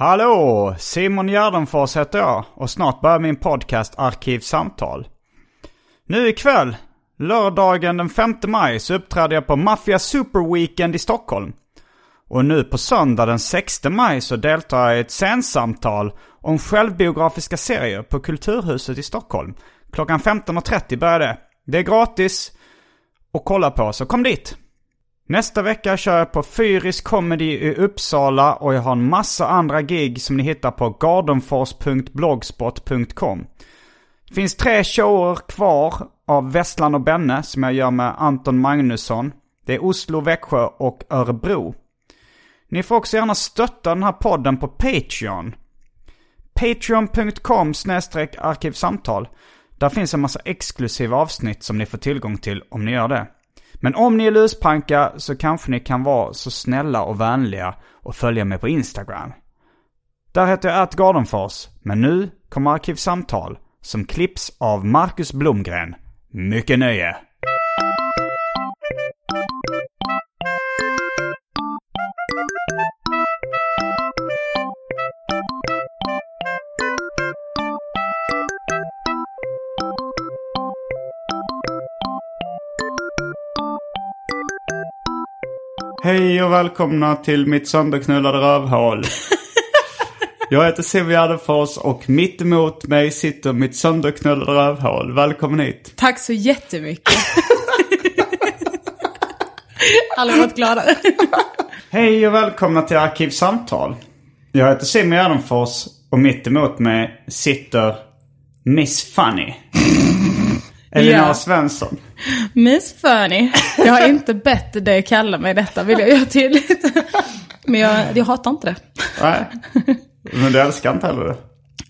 Hallå! Simon Gärdenfors heter jag och snart börjar min podcast Arkivsamtal. Nu ikväll, lördagen den 5 maj, så uppträder jag på Mafia Super Weekend i Stockholm. Och nu på söndag den 6 maj så deltar jag i ett scensamtal om självbiografiska serier på Kulturhuset i Stockholm. Klockan 15.30 börjar det. Det är gratis att kolla på, så kom dit! Nästa vecka kör jag på Fyris Comedy i Uppsala och jag har en massa andra gig som ni hittar på gardenfors.blogspot.com. Det finns tre shower kvar av Vesslan och Benne som jag gör med Anton Magnusson. Det är Oslo, Växjö och Örebro. Ni får också gärna stötta den här podden på Patreon. Patreon.com arkivsamtal. Där finns en massa exklusiva avsnitt som ni får tillgång till om ni gör det. Men om ni är luspanka så kanske ni kan vara så snälla och vänliga och följa mig på Instagram. Där heter jag atgardenfors, men nu kommer Arkivsamtal som klipps av Marcus Blomgren. Mycket nöje! Hej och välkomna till mitt sönderknullade rövhål. Jag heter Simon Gärdenfors och mitt emot mig sitter mitt sönderknullade rövhål. Välkommen hit. Tack så jättemycket. Alla har varit glada. Hej och välkomna till Arkivsamtal. Jag heter Simon Gärdenfors och mitt emot mig sitter Miss Funny. Elinor Ja. Svensson. Miss Funny. Jag har inte bett dig kalla mig detta, vill jag göra tydligt. Men jag, jag hatar inte det. Nej. Men du älskar inte heller det?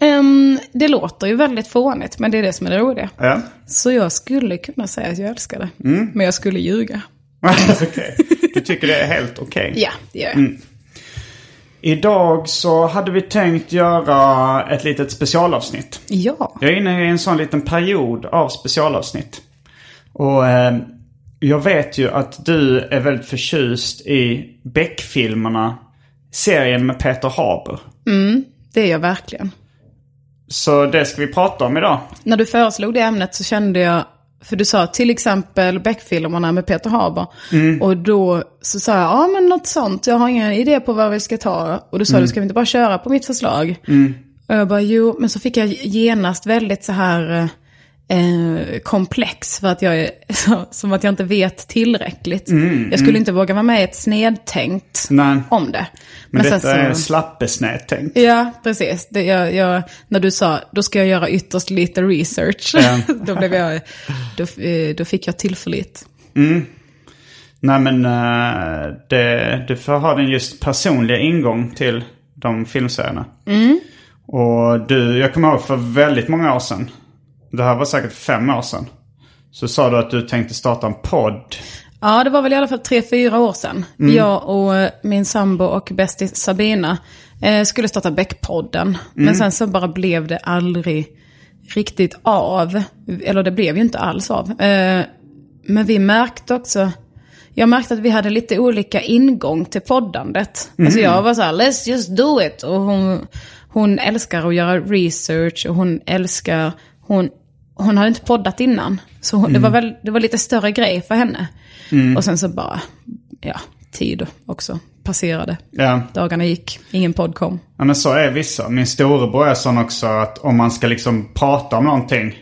Ehm, det låter ju väldigt fånigt, men det är det som är det roliga. Ja. Så jag skulle kunna säga att jag älskar det. Men jag skulle ljuga. Okej. Du tycker det är helt okej? Ja, det gör jag. Idag så hade vi tänkt göra ett litet specialavsnitt. Ja. Jag är inne i en sån liten period av specialavsnitt. Och eh, jag vet ju att du är väldigt förtjust i Beck-filmerna. Serien med Peter Haber. Det är jag verkligen. Så det ska vi prata om idag. När du föreslog det ämnet så kände jag, för du sa till exempel Beck-filmerna med Peter Haber. Och då så sa jag, ja men något sånt, jag har ingen idé på vad vi ska ta. Och då sa du, ska vi inte bara köra på mitt förslag? Och jag bara, jo, men så fick jag genast väldigt så här eh, komplex. För att jag är, så, som att jag inte vet tillräckligt. jag skulle inte våga vara med i ett snedtänkt Nej. om det. Men, sen detta är slappesnedtänkt. Ja, precis. Det, jag, jag, när du sa, då ska jag göra ytterst lite research. då, blev jag, då, eh, då fick jag tillförlit. Nej men eh, det, du får ha din just personliga ingång till de filmserierna. Och du, jag kommer ihåg för väldigt många år sedan. Det här var säkert fem år sedan. Så sa du att du tänkte starta en podd. Ja, det var väl i alla fall tre, fyra år sedan. Jag och eh, min sambo och bästis Sabina eh, skulle starta Beck-podden. Men sen så bara blev det aldrig riktigt av. Eller det blev ju inte alls av. Eh, men vi märkte också, jag märkte att vi hade lite olika ingång till poddandet. Alltså jag var så här, let's just do it. Och hon, hon älskar att göra research och hon älskar, hon, hon hade inte poddat innan. Så hon, det, var väl, det var lite större grej för henne. Och sen så bara, ja, tid också. passerade. Ja. Dagarna gick, ingen podd kom. Ja men så är vissa. Min storebror är sån också att om man ska liksom prata om någonting.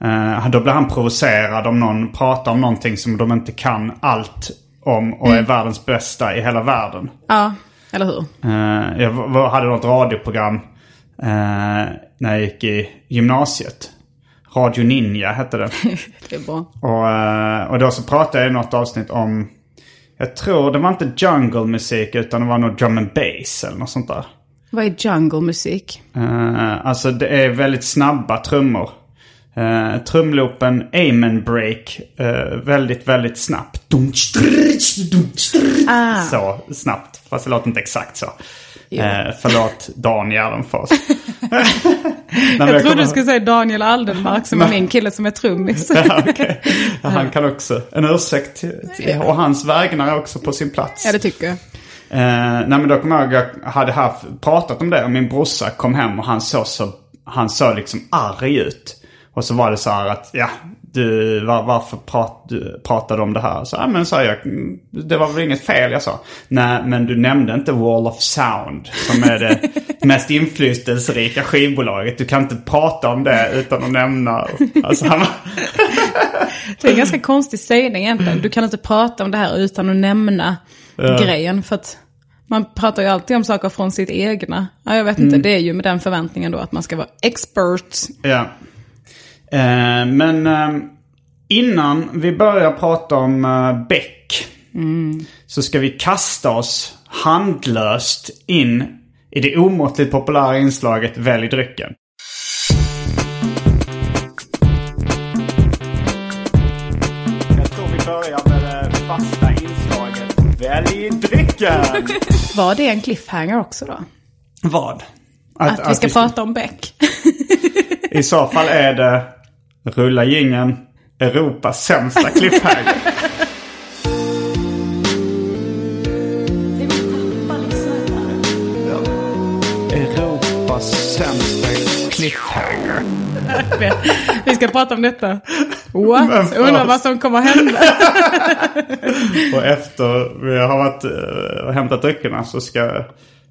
Eh, då blir han provocerad om någon pratar om någonting som de inte kan allt om och är världens bästa i hela världen. Ja, eller hur? Eh, jag hade något radioprogram eh, när jag gick i gymnasiet. Radio Ninja hette det. Det är bra. Och, eh, och då så pratade jag i något avsnitt om, jag tror det var inte jungle musik utan det var nog drum and bass eller något sånt där. Vad är jungle-musik? Uh, alltså det är väldigt snabba trummor. Uh, trumloopen amen break eh, väldigt, väldigt snabbt. Strrrch. Så snabbt. Fast det låter inte exakt så. Uh, förlåt Dan Gärdenfors. Men Jag trodde du skulle säga Daniel Aldenmark som är min kille som är trummis. Ja, okej. ja, han kan också. En ursäkt till, till, och hans vägnar är också på sin plats. ja, det tycker jag. Eh, nej men då kommer jag ihåg jag hade haft, pratat om det och min brorsa kom hem och han såg så, han såg liksom arg ut. Och så var det så här att, ja, du, var, varför prat, du, pratade du om det här? Så, ja men sa jag, "Mm, det var väl inget fel jag sa. Nej men du nämnde inte Wall of Sound som är det mest inflytelserika skivbolaget. Du kan inte prata om det utan att nämna, alltså han, Det är en ganska konstig sägning egentligen. Du kan inte prata om det här utan att nämna grejen. För att man pratar ju alltid om saker från sitt egna. Ja, jag vet inte, det är ju med den förväntningen då att man ska vara expert. Ja. Eh, men eh, innan vi börjar prata om eh, Beck så ska vi kasta oss handlöst in i det omåttligt populära inslaget Välj drycken. Jag tror vi börjar med det fasta inslaget Välj drycken! Var det en cliffhanger också då? Vad? Att, vi ska prata om Beck. I så fall är det rulla gingen Europas sämsta cliffhanger. Europas sämsta cliffhanger. vi ska prata om detta. What? Undrar vad som kommer att hända. Och efter vi har varit eh, och hämtat dryckerna så ska...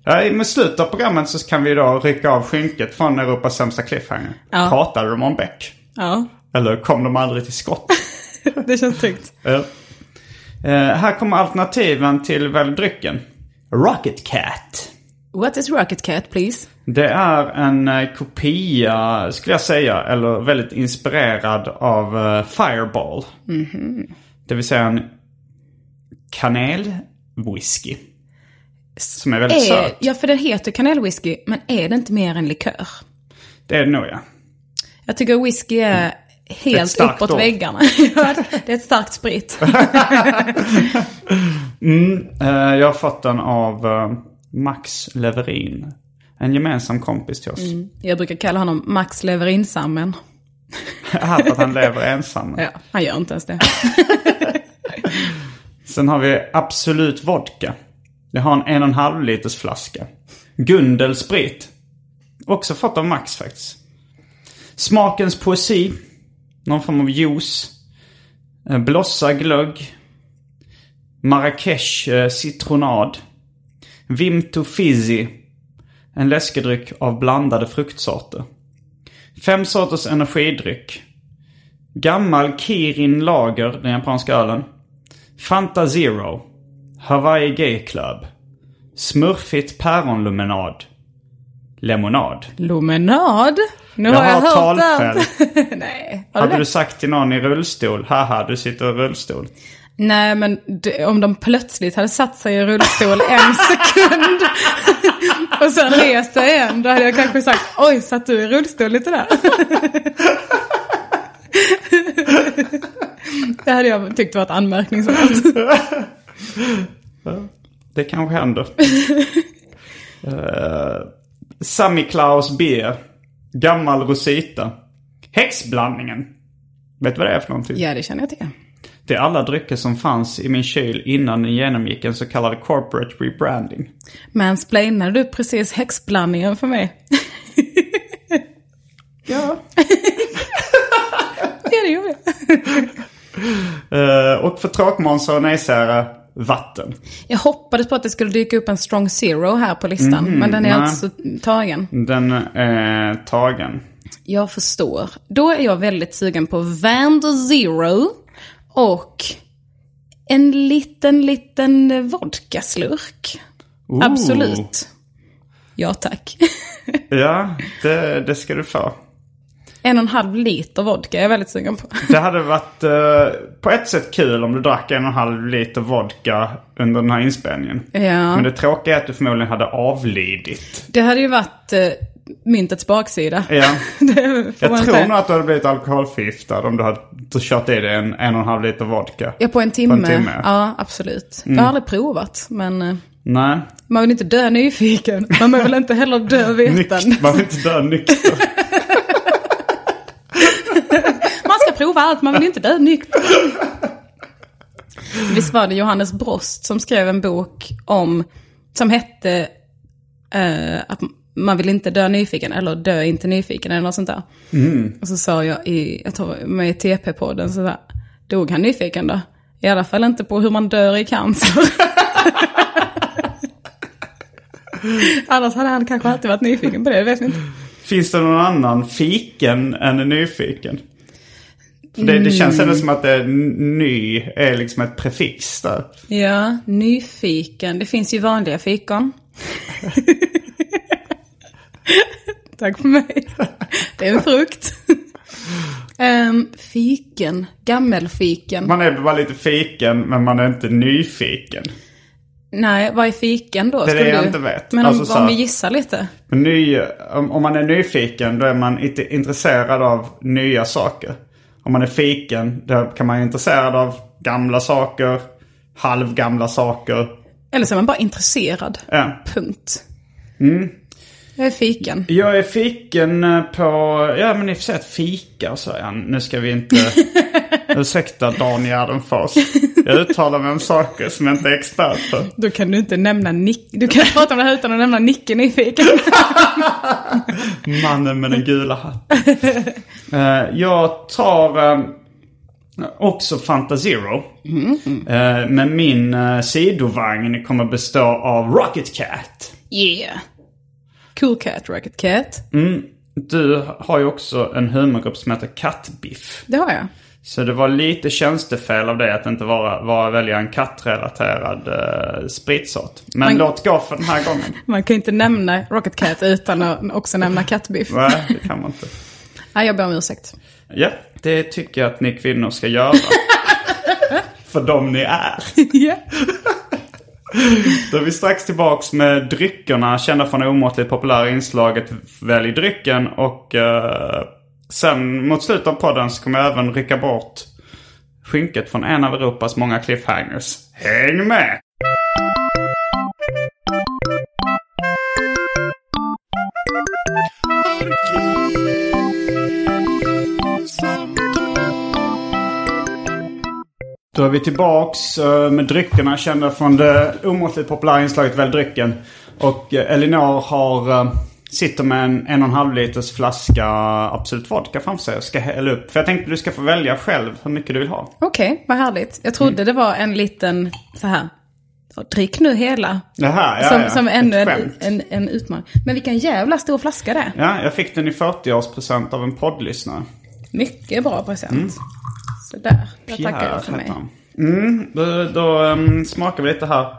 Ja, med slutet av programmet så kan vi då rycka av skynket från Europas sämsta cliffhanger. Ja. Pratade de om Beck? Ja, Eller kom de aldrig till skott? det känns tryggt. Ja. Eh, här kommer alternativen till välj drycken. Rocket Cat. What is Rocket Cat please? Det är en eh, kopia, skulle jag säga, eller väldigt inspirerad av eh, Fireball. Det vill säga en kanelwhisky. Som är väldigt Är, söt. ja, för den heter kanelwhisky, men är det inte mer en likör? Det är det nog ja. Jag tycker whisky är ett helt uppåt ord. väggarna. Det är ett starkt sprit. Eh, jag har fått den av eh, Max Leverin. En gemensam kompis till oss. Jag brukar kalla honom Max Leverinsammen. För att han lever ensam. Ja, han gör inte ens det. Sen har vi Absolut Vodka. Jag har en en och en halv liters flaska. Gundel Sprit. Också fått av Max faktiskt. Smakens poesi. Någon form av juice. Eh, blossa glögg. Marrakesh eh, citronad. Vimto Fizzy. En läskedryck av blandade fruktsorter. Fem sorters energidryck. Gammal Kirin Lager, den japanska ölen. Fanta Zero. Hawaii Gay Club. Smurfigt päronlumenad. Lemonad. Lumenad? Nu Jag har jag hört allt. Nej. Har Hade du sagt till någon i rullstol, haha du sitter i rullstol. Nej, men det, om de plötsligt hade satt sig i rullstol en sekund och sen rest sig igen, då hade jag kanske sagt oj, satt du i rullstol lite där? det hade jag tyckt varit anmärkningsvärt. Det kanske händer. uh, Sammy Klaus Beer. Gammal Rosita. Häxblandningen. Vet du vad det är för någonting? Ja, det känner jag till. Det är alla drycker som fanns i min kyl innan den genomgick en så kallad corporate rebranding. Mansplainade du precis häxblandningen för mig? Ja. Ja, det gjorde jag. Eh, och för tråkmånsar och nejsägare, vatten. Jag hoppades på att det skulle dyka upp en strong zero här på listan. men den är nej. alltså tagen. Den är tagen. Jag förstår. Då är jag väldigt sugen på Vander Zero och en liten, liten vodkaslurk. Ooh. Absolut. Ja tack. Ja, det, det ska du få. En och en halv liter vodka är jag väldigt sugen på. Det hade varit eh, på ett sätt kul om du drack en och en halv liter vodka under den här inspelningen. Ja. Men det tråkiga är att du förmodligen hade avlidit. Det hade ju varit eh, myntets baksida. Ja. Jag tror nog att du hade blivit alkoholförgiftad om du hade kört i dig en, en och en halv liter vodka. Ja, på en timme. På en timme. Ja, absolut. Jag har aldrig provat, men eh, Nej. man vill inte dö nyfiken. Man vill inte heller dö vetande. Man vill inte dö nykter. Man ska prova allt, man vill inte dö nykter. Visst var det Johannes Brost som skrev en bok om, som hette eh, att man vill inte dö nyfiken, eller dö inte nyfiken eller något sånt där. Och så sa jag i, jag tror med i TP-podden, så där, dog han nyfiken då? I alla fall inte på hur man dör i cancer. Annars hade han kanske alltid varit nyfiken på det, det vet vi inte. Finns det någon annan fiken än nyfiken? För det, det känns ändå som att det är ny är liksom ett prefix där. Ja, nyfiken. Det finns ju vanliga fikon. Tack för mig. Det är en frukt. um, fiken. Gammelfiken. Man är bara lite fiken men man är inte nyfiken. Nej, vad är fiken då? Det är det jag du- inte vet. Men om, Alltså så om vi gissar lite. Ny, om, om man är nyfiken då är man inte intresserad av nya saker. Om man är fiken då kan man vara intresserad av gamla saker, halvgamla saker. Eller så är man bara intresserad. Ja. Punkt. Mm. Jag är fiken. Jag är fiken eh, på, ja men i och för sig ett fika och så. Ja, nu ska vi inte, ursäkta Dan Gärdenfors. Jag uttalar mig om saker som jag inte är expert på. Då kan du inte nämna Nick. Du kan prata om det här utan att nämna Nicke nyfiken. Mannen med den gula hatten. Eh, jag tar eh, också Fanta Zero. Eh, men min sidovagn kommer bestå av Rocket Cat. yeah. Cool cat, rocket cat. Du har ju också en humorgrupp som heter Kattbiff. Det har jag. Så det var lite tjänstefel av det att inte vara, vara välja en kattrelaterad uh, spritsort. Men Man- låt gå för den här gången. Man kan inte nämna Rocket Cat utan att också nämna kattbiff. Nej, det kan man inte. Nej, jag ber om ursäkt. Ja, det tycker jag att ni kvinnor ska göra. för de ni är. Ja. Då är vi strax tillbaks med dryckerna kända från det omåttligt populära inslaget Välj drycken. Och eh, sen mot slutet av podden så kommer jag även rycka bort skynket från en av Europas många cliffhangers. Häng med! Då är vi tillbaks eh, med dryckerna kända från det omåttligt populära inslaget Välj drycken. Och eh, Elinor har, eh, sitter med en en och en halv liters flaska Absolut Vodka framför sig och ska hälla upp. För jag tänkte du ska få välja själv hur mycket du vill ha. Okej, vad härligt. Jag trodde Mm. det var en liten så här. Drick nu hela. Det här, ja, som ja. som ännu en, en, en utmaning. Men vilken jävla stor flaska det är. Ja, jag fick den i 40-årspresent av en poddlyssnare. Mycket bra present. Sådär, jag tackar Pierre jag för mig. Mm, då, då ehm, smakar vi lite här.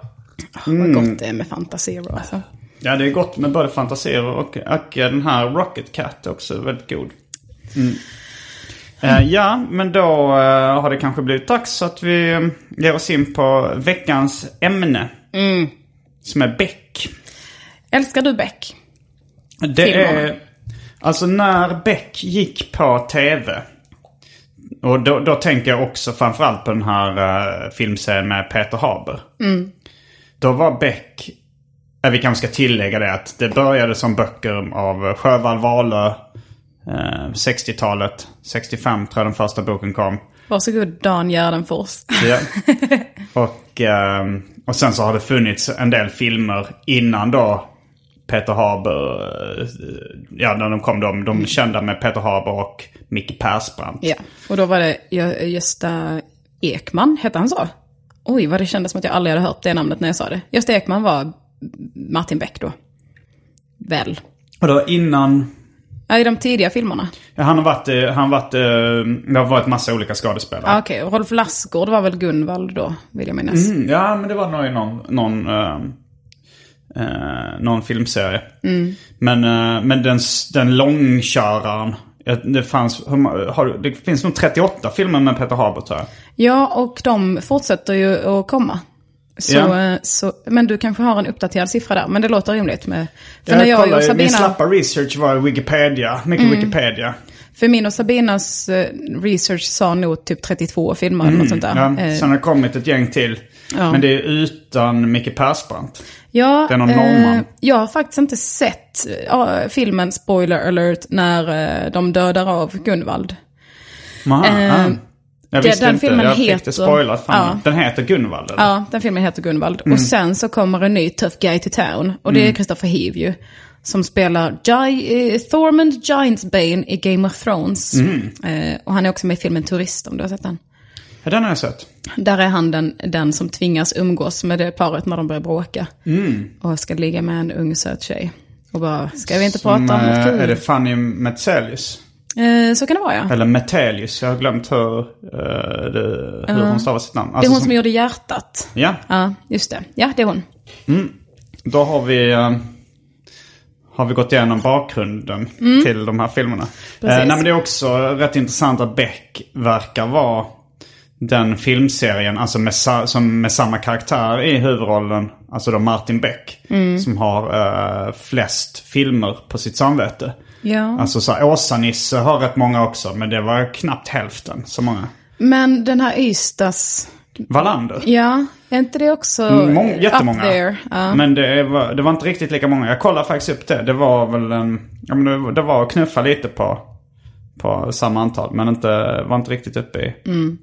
Vad gott det är med Fanta Zero alltså. Ja, det är gott med både fantasier och, och den här Rocket Cat också väldigt god. Mm. Eh, ja, men då eh, har det kanske blivit dags att vi eh, ger oss in på veckans ämne. Som är Beck. Älskar du Beck? Det Filmerna. är... Alltså när Beck gick på tv. Och då, då tänker jag också framförallt på den här uh, filmserien med Peter Haber. Då var Beck... Eh, vi kanske ska tillägga det att det började som böcker av Sjöwall Wahlöö. eh, 60-talet. 65 tror jag den första boken kom. Varsågod Dan Gärdenfors. Ja. och, ehm, och sen så har det funnits en del filmer innan då Peter Haber, eh, ja när de kom de, de kända med Peter Haber och Micke Persbrandt. Ja, och då var det Gö- Gösta Ekman, hette han så? Oj, vad det kändes som att jag aldrig hade hört det namnet när jag sa det. Gösta Ekman var Martin Beck då. Väl. Och då innan... Ja, i de tidiga filmerna. Ja, han har varit, eh, han har varit, eh, det har varit massa olika skådespelare. Ah, Okej, och Rolf Lassgård var väl Gunvald då, vill jag minnas. Mm, ja, men det var nog i någon, någon, eh, någon filmserie. Men, eh, men den, den långköraren. Det, fanns, har, det finns nog 38 filmer med Peter Haber tror jag. Ja, och de fortsätter ju att komma. Så, eh, så, men du kanske har en uppdaterad siffra där, men det låter rimligt. Med, för Jag när jag kollade, och Sabina... Min slappa research var Wikipedia. Mycket Wikipedia. För min och Sabinas eh, research sa nog typ 32 filmer eller något sånt där. Mm, Ja, Eh, sen har det kommit ett gäng till. Ja. Men det är utan Micke Persbrandt. ja, någon eh, jag har faktiskt inte sett eh, filmen, spoiler alert, när eh, de dödar av Gunvald. Aha, Eh, ah. Jag det- den inte. filmen jag fick heter- det spoilat Ja. Den heter Gunvald eller? Ja, den filmen heter Gunvald. Mm. Och sen så kommer en ny Tough Guy to Town. Och det är Christopher Heave ju. Som spelar Gi- eh, Thormund Giantsbane i Game of Thrones. Mm. Eh, och han är också med i filmen Turist om du har sett den. Ja, den har jag sett. Där är han den, den som tvingas umgås med det paret när de börjar bråka. Mm. Och ska ligga med en ung söt tjej. Och bara, ska vi inte Som, prata om eh, något kul? Är det Fanny Metzelius? Eh, så kan det vara ja. Eller Metelius, jag har glömt hur, eh, det, hur hon stavar sitt namn. Det är Alltså hon som gjorde hjärtat. Ja, Ja, just det. Ja, det är hon. då har vi, eh, har vi gått igenom bakgrunden till de här filmerna. Eh, nej, men det är också rätt intressant att Beck verkar vara den filmserien, alltså med, som med samma karaktär i huvudrollen, alltså då Martin Beck, som har eh, flest filmer på sitt samvete. Ja. Alltså så här, Åsa-Nisse har rätt många också, men det var knappt hälften så många. Men den här Ystads, Wallander. ja, är inte det också Mång, up jättemånga. there? Ja. Men det var, det var inte riktigt lika många. Jag kollade faktiskt upp det. Det var väl en... Ja, men det, det var att knuffa lite på, på samma antal. Men inte, var inte riktigt uppe i... Mm.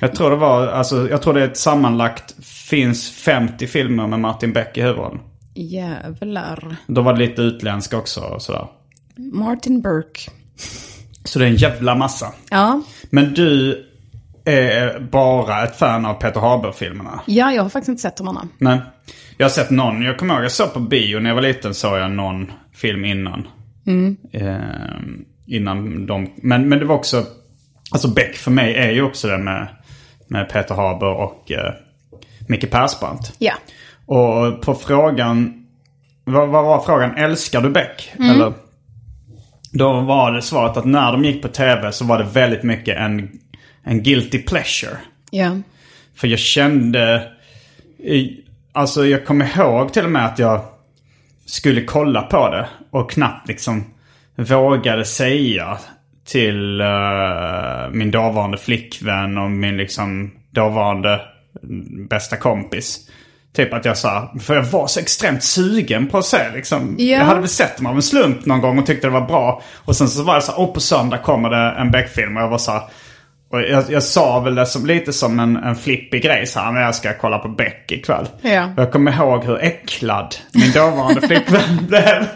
Jag tror det var, alltså jag tror det är ett sammanlagt finns 50 filmer med Martin Beck i huvudrollen. Jävlar. Då var det lite utländska också och sådär. Martin Burke. Så det är en jävla massa. Ja. Men du är bara ett fan av Peter Haber-filmerna. ja, jag har faktiskt inte sett de andra. Nej. Jag har sett någon, jag kommer ihåg jag såg på bio när jag var liten såg jag någon film innan. Eh, innan de, men, men det var också, alltså Beck för mig är ju också det med, med Peter Haber och eh, Micke Persbrandt. Ja. Och på frågan, vad, vad var frågan, älskar du Beck? Eller? Då var det svaret att när de gick på tv så var det väldigt mycket en, en guilty pleasure. Ja. För jag kände... Alltså jag kommer ihåg till och med att jag skulle kolla på det och knappt liksom vågade säga till eh, min dåvarande flickvän och min liksom dåvarande bästa kompis. Typ att jag sa, för jag var så extremt sugen på att se liksom. Ja. Jag hade väl sett dem av en slump någon gång och tyckte det var bra. Och sen så var det så här, oh, på söndag kommer det en Beck-film och jag var så här, och jag, jag sa väl det som, lite som en, en flippig grej så här, men jag ska kolla på Beck ikväll. Ja. Och jag kommer ihåg hur äcklad min dåvarande flickvän blev.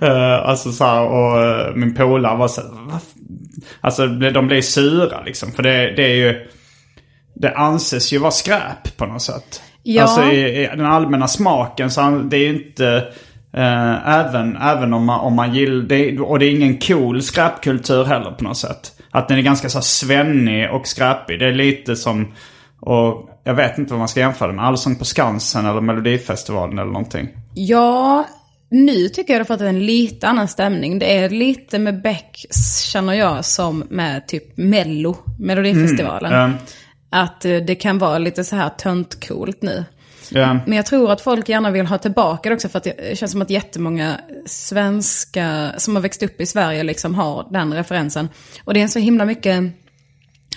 Eh, alltså så här, och eh, min polare var så här, Alltså de blev sura liksom. För det, det är ju, det anses ju vara skräp på något sätt. Ja. Alltså i, i den allmänna smaken så det är ju inte... Eh, även, även om man, om man gillar det, och det är ingen cool skräpkultur heller på något sätt. Att den är ganska så svennig och skräpig. Det är lite som, och jag vet inte vad man ska jämföra med. Allsång på Skansen eller Melodifestivalen eller någonting. Ja, nu tycker jag det har fått en lite annan stämning. Det är lite med Beck, känner jag, som med typ Mello, Melodifestivalen. Mm, Att eh, det kan vara lite så här tönt-coolt nu. Ja. Men jag tror att folk gärna vill ha tillbaka det också för att det känns som att jättemånga svenska som har växt upp i Sverige liksom har den referensen. Och det är så himla mycket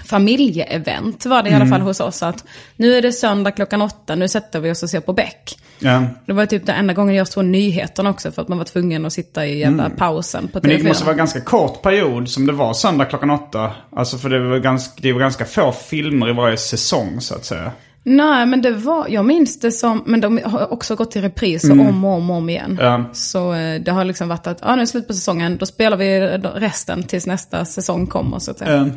familjeevent var det i alla fall hos oss. Att nu är det söndag klockan åtta, nu sätter vi oss och ser på Beck. ja. Det var typ den enda gången jag såg nyheterna också för att man var tvungen att sitta i jävla pausen på Mm. Men TV4. det måste vara en ganska kort period som det var söndag klockan åtta. Alltså för det var ganska, det var ganska få filmer i varje säsong så att säga. Nej, men det var, jag minns det som, men de har också gått i repris om och om om igen. Ja. Så eh, det har liksom varit att, ja nu är det slut på säsongen, då spelar vi resten tills nästa säsong kommer så att säga. Eh,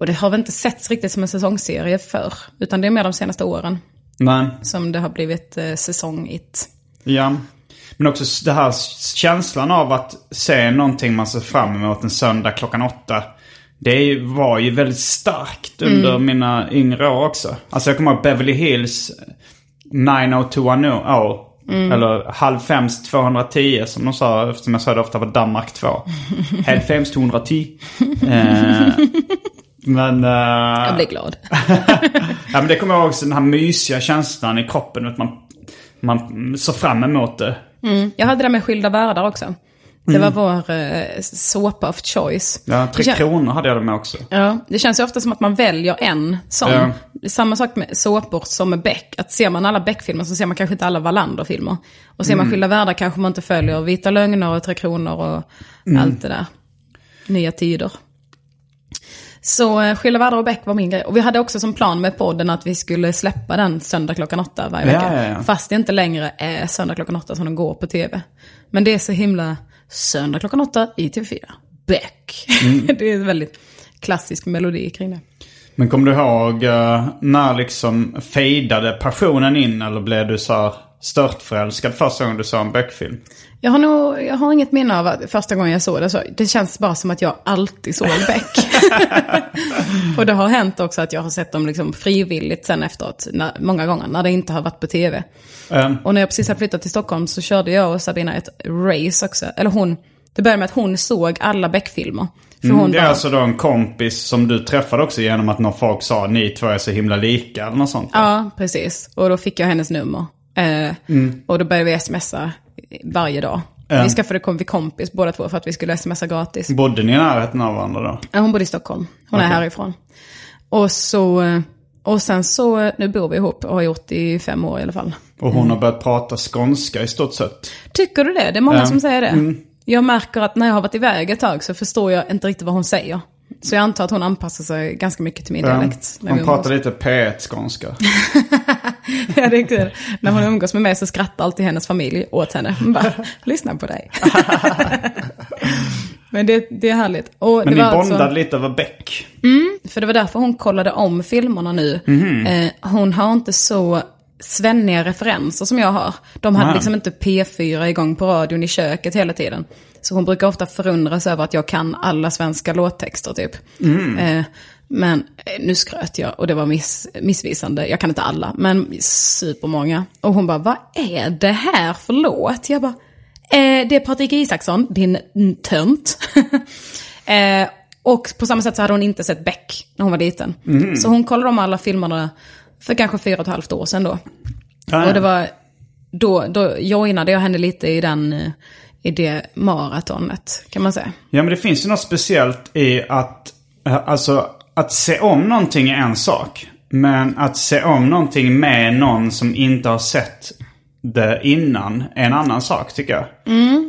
Och det har väl inte setts riktigt som en säsongsserie för Utan det är mer de senaste åren Men, som det har blivit eh, säsongigt. ja. Men också det här känslan av att se någonting man ser fram emot en söndag klockan åtta. Det var ju väldigt starkt under mina yngre år också. Alltså jag kommer ihåg Beverly Hills 90210. Eller halv fems 210 som de sa eftersom jag sa det ofta var Danmark 2. halv fems 210. eh, men... eh, Jag blir glad. Ja men det kommer jag ihåg också den här mysiga känslan i kroppen. Att man, man såg fram emot det. Jag hade det med Skilda Världar också. Det var vår eh, såpa of choice. Ja, Tre Det kän- Kronor hade jag det med också. Ja, det känns ju ofta som att man väljer en sån. Ja. Samma sak med såpor som med Beck. Att ser man alla Beck-filmer så ser man kanske inte alla Wallander-filmer. Och ser man Skilda Världar kanske man inte följer Vita Lögner och Tre Kronor och allt det där. Nya Tider. Så eh, Skilda Världar och Beck var min grej. Och vi hade också som plan med podden att vi skulle släppa den söndag klockan åtta varje Ja, vecka. ja, ja. Fast det inte längre är söndag klockan åtta som den går på tv. Men det är så himla söndag klockan åtta i TV4. Beck. det är en väldigt klassisk melodi kring det. Men kommer du ihåg eh, när liksom fejdade passionen in eller blev du så här störtförälskad första gången du såg en Beck-film? Jag har, nog, jag har inget minne av att första gången jag såg det. Så det känns bara som att jag alltid såg Beck. och det har hänt också att jag har sett dem liksom frivilligt sen efteråt. När, många gånger när det inte har varit på tv. Eh, Och när jag precis hade flyttat till Stockholm så körde jag och Sabina ett race också. Eller hon, det började med att hon såg alla Beck-filmer. För hon Mm, det är bara, alltså då en kompis som du träffade också genom att någon folk sa ni två är så himla lika eller något sånt. Ja, precis. Och då fick jag hennes nummer. Eh, Mm. Och då började vi smsa varje dag. Ja. Vi skaffade kom vi kompis båda två för att vi skulle smsa gratis. Bodde ni i närheten av varandra då? Ja, hon bor i Stockholm. Hon är Okej. härifrån. Och så, eh, och sen så, eh, nu bor vi ihop och har gjort i fem år i alla fall. Och hon har börjat prata skånska i stort sett. Tycker du det? Det är många Ja. som säger det. Jag märker att när jag har varit iväg ett tag så förstår jag inte riktigt vad hon säger. Så jag antar att hon anpassar sig ganska mycket till min dialekt. när vi Hon pratar lite P1-skånska. ja, det är kul. När hon umgås med mig så skrattar alltid hennes familj åt henne. Hon bara, lyssna på dig. Men det, det är härligt. Och Men ni alltså- bondade lite över Beck. För det var därför hon kollade om filmerna nu. Mhm. Eh, hon har inte så svenniga referenser som jag har. De hade Nej. liksom inte P4 igång på radion i köket hela tiden. Så hon brukar ofta förundras över att jag kan alla svenska låttexter typ. Mm. Eh, men eh, nu skröt jag och det var miss, missvisande. Jag kan inte alla, men supermånga. Och hon bara, vad är det här för låt? Jag bara, eh, det är Patrik Isaksson, din mm, tönt. eh, och på samma sätt så hade hon inte sett Beck när hon var liten. Så hon kollade om alla filmerna för kanske fyra och ett halvt år sedan då. Ja, Och det var, då, då joinade jag henne lite i den, eh, i det maratonet kan man säga. Ja men det finns ju något speciellt i att, eh, alltså att se om någonting är en sak. Men att se om någonting med någon som inte har sett det innan är en annan sak tycker jag.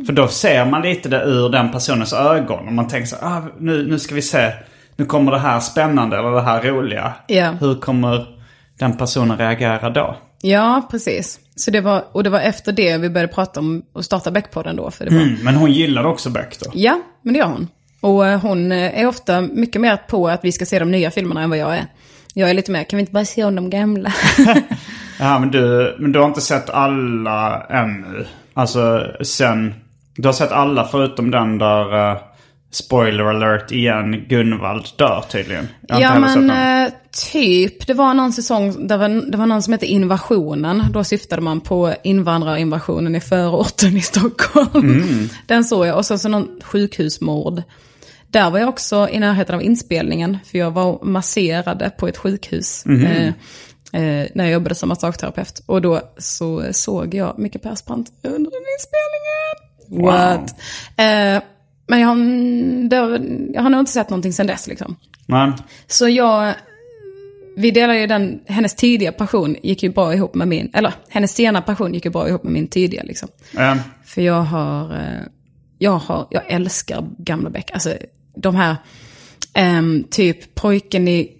För då ser man lite det ur den personens ögon. Och man tänker så ah, nu, nu ska vi se. Nu kommer det här spännande eller det här roliga. Ja. Hur kommer den personen reagera då? Ja, precis. Så det var, och det var efter det vi började prata om att starta Beckpodden då. För det var, Mm, men hon gillade också Beck då. Ja, men det gör hon. Och eh, hon eh, är ofta mycket mer på att vi ska se de nya filmerna än vad jag är. Jag är lite mer, kan vi inte bara se om de gamla? Ja, men du, men du har inte sett alla ännu? Alltså sen... Du har sett alla förutom den där... eh, spoiler alert igen, Gunvald dör tydligen. Ja, men eh, typ. Det var någon säsong, där var, det var någon som hette Invasionen. Då syftade man på invandrarinvasionen i förorten i Stockholm. Den såg jag. Och så, så någon sjukhusmord. Där var jag också i närheten av inspelningen. För jag var masserade på ett sjukhus. Eh, eh, när jag jobbade som massageterapeut. Och då så såg jag Micke Persbrandt under den inspelningen. What? Men jag har, det, jag har nog inte sett någonting sedan dess liksom. Nej. Så jag, vi delar ju den, hennes tidiga passion gick ju bra ihop med min, eller hennes sena passion gick ju bra ihop med min tidiga liksom. Eh, För jag har, eh, jag har, jag älskar gamla Beck. Alltså de här, ehm, typ pojken i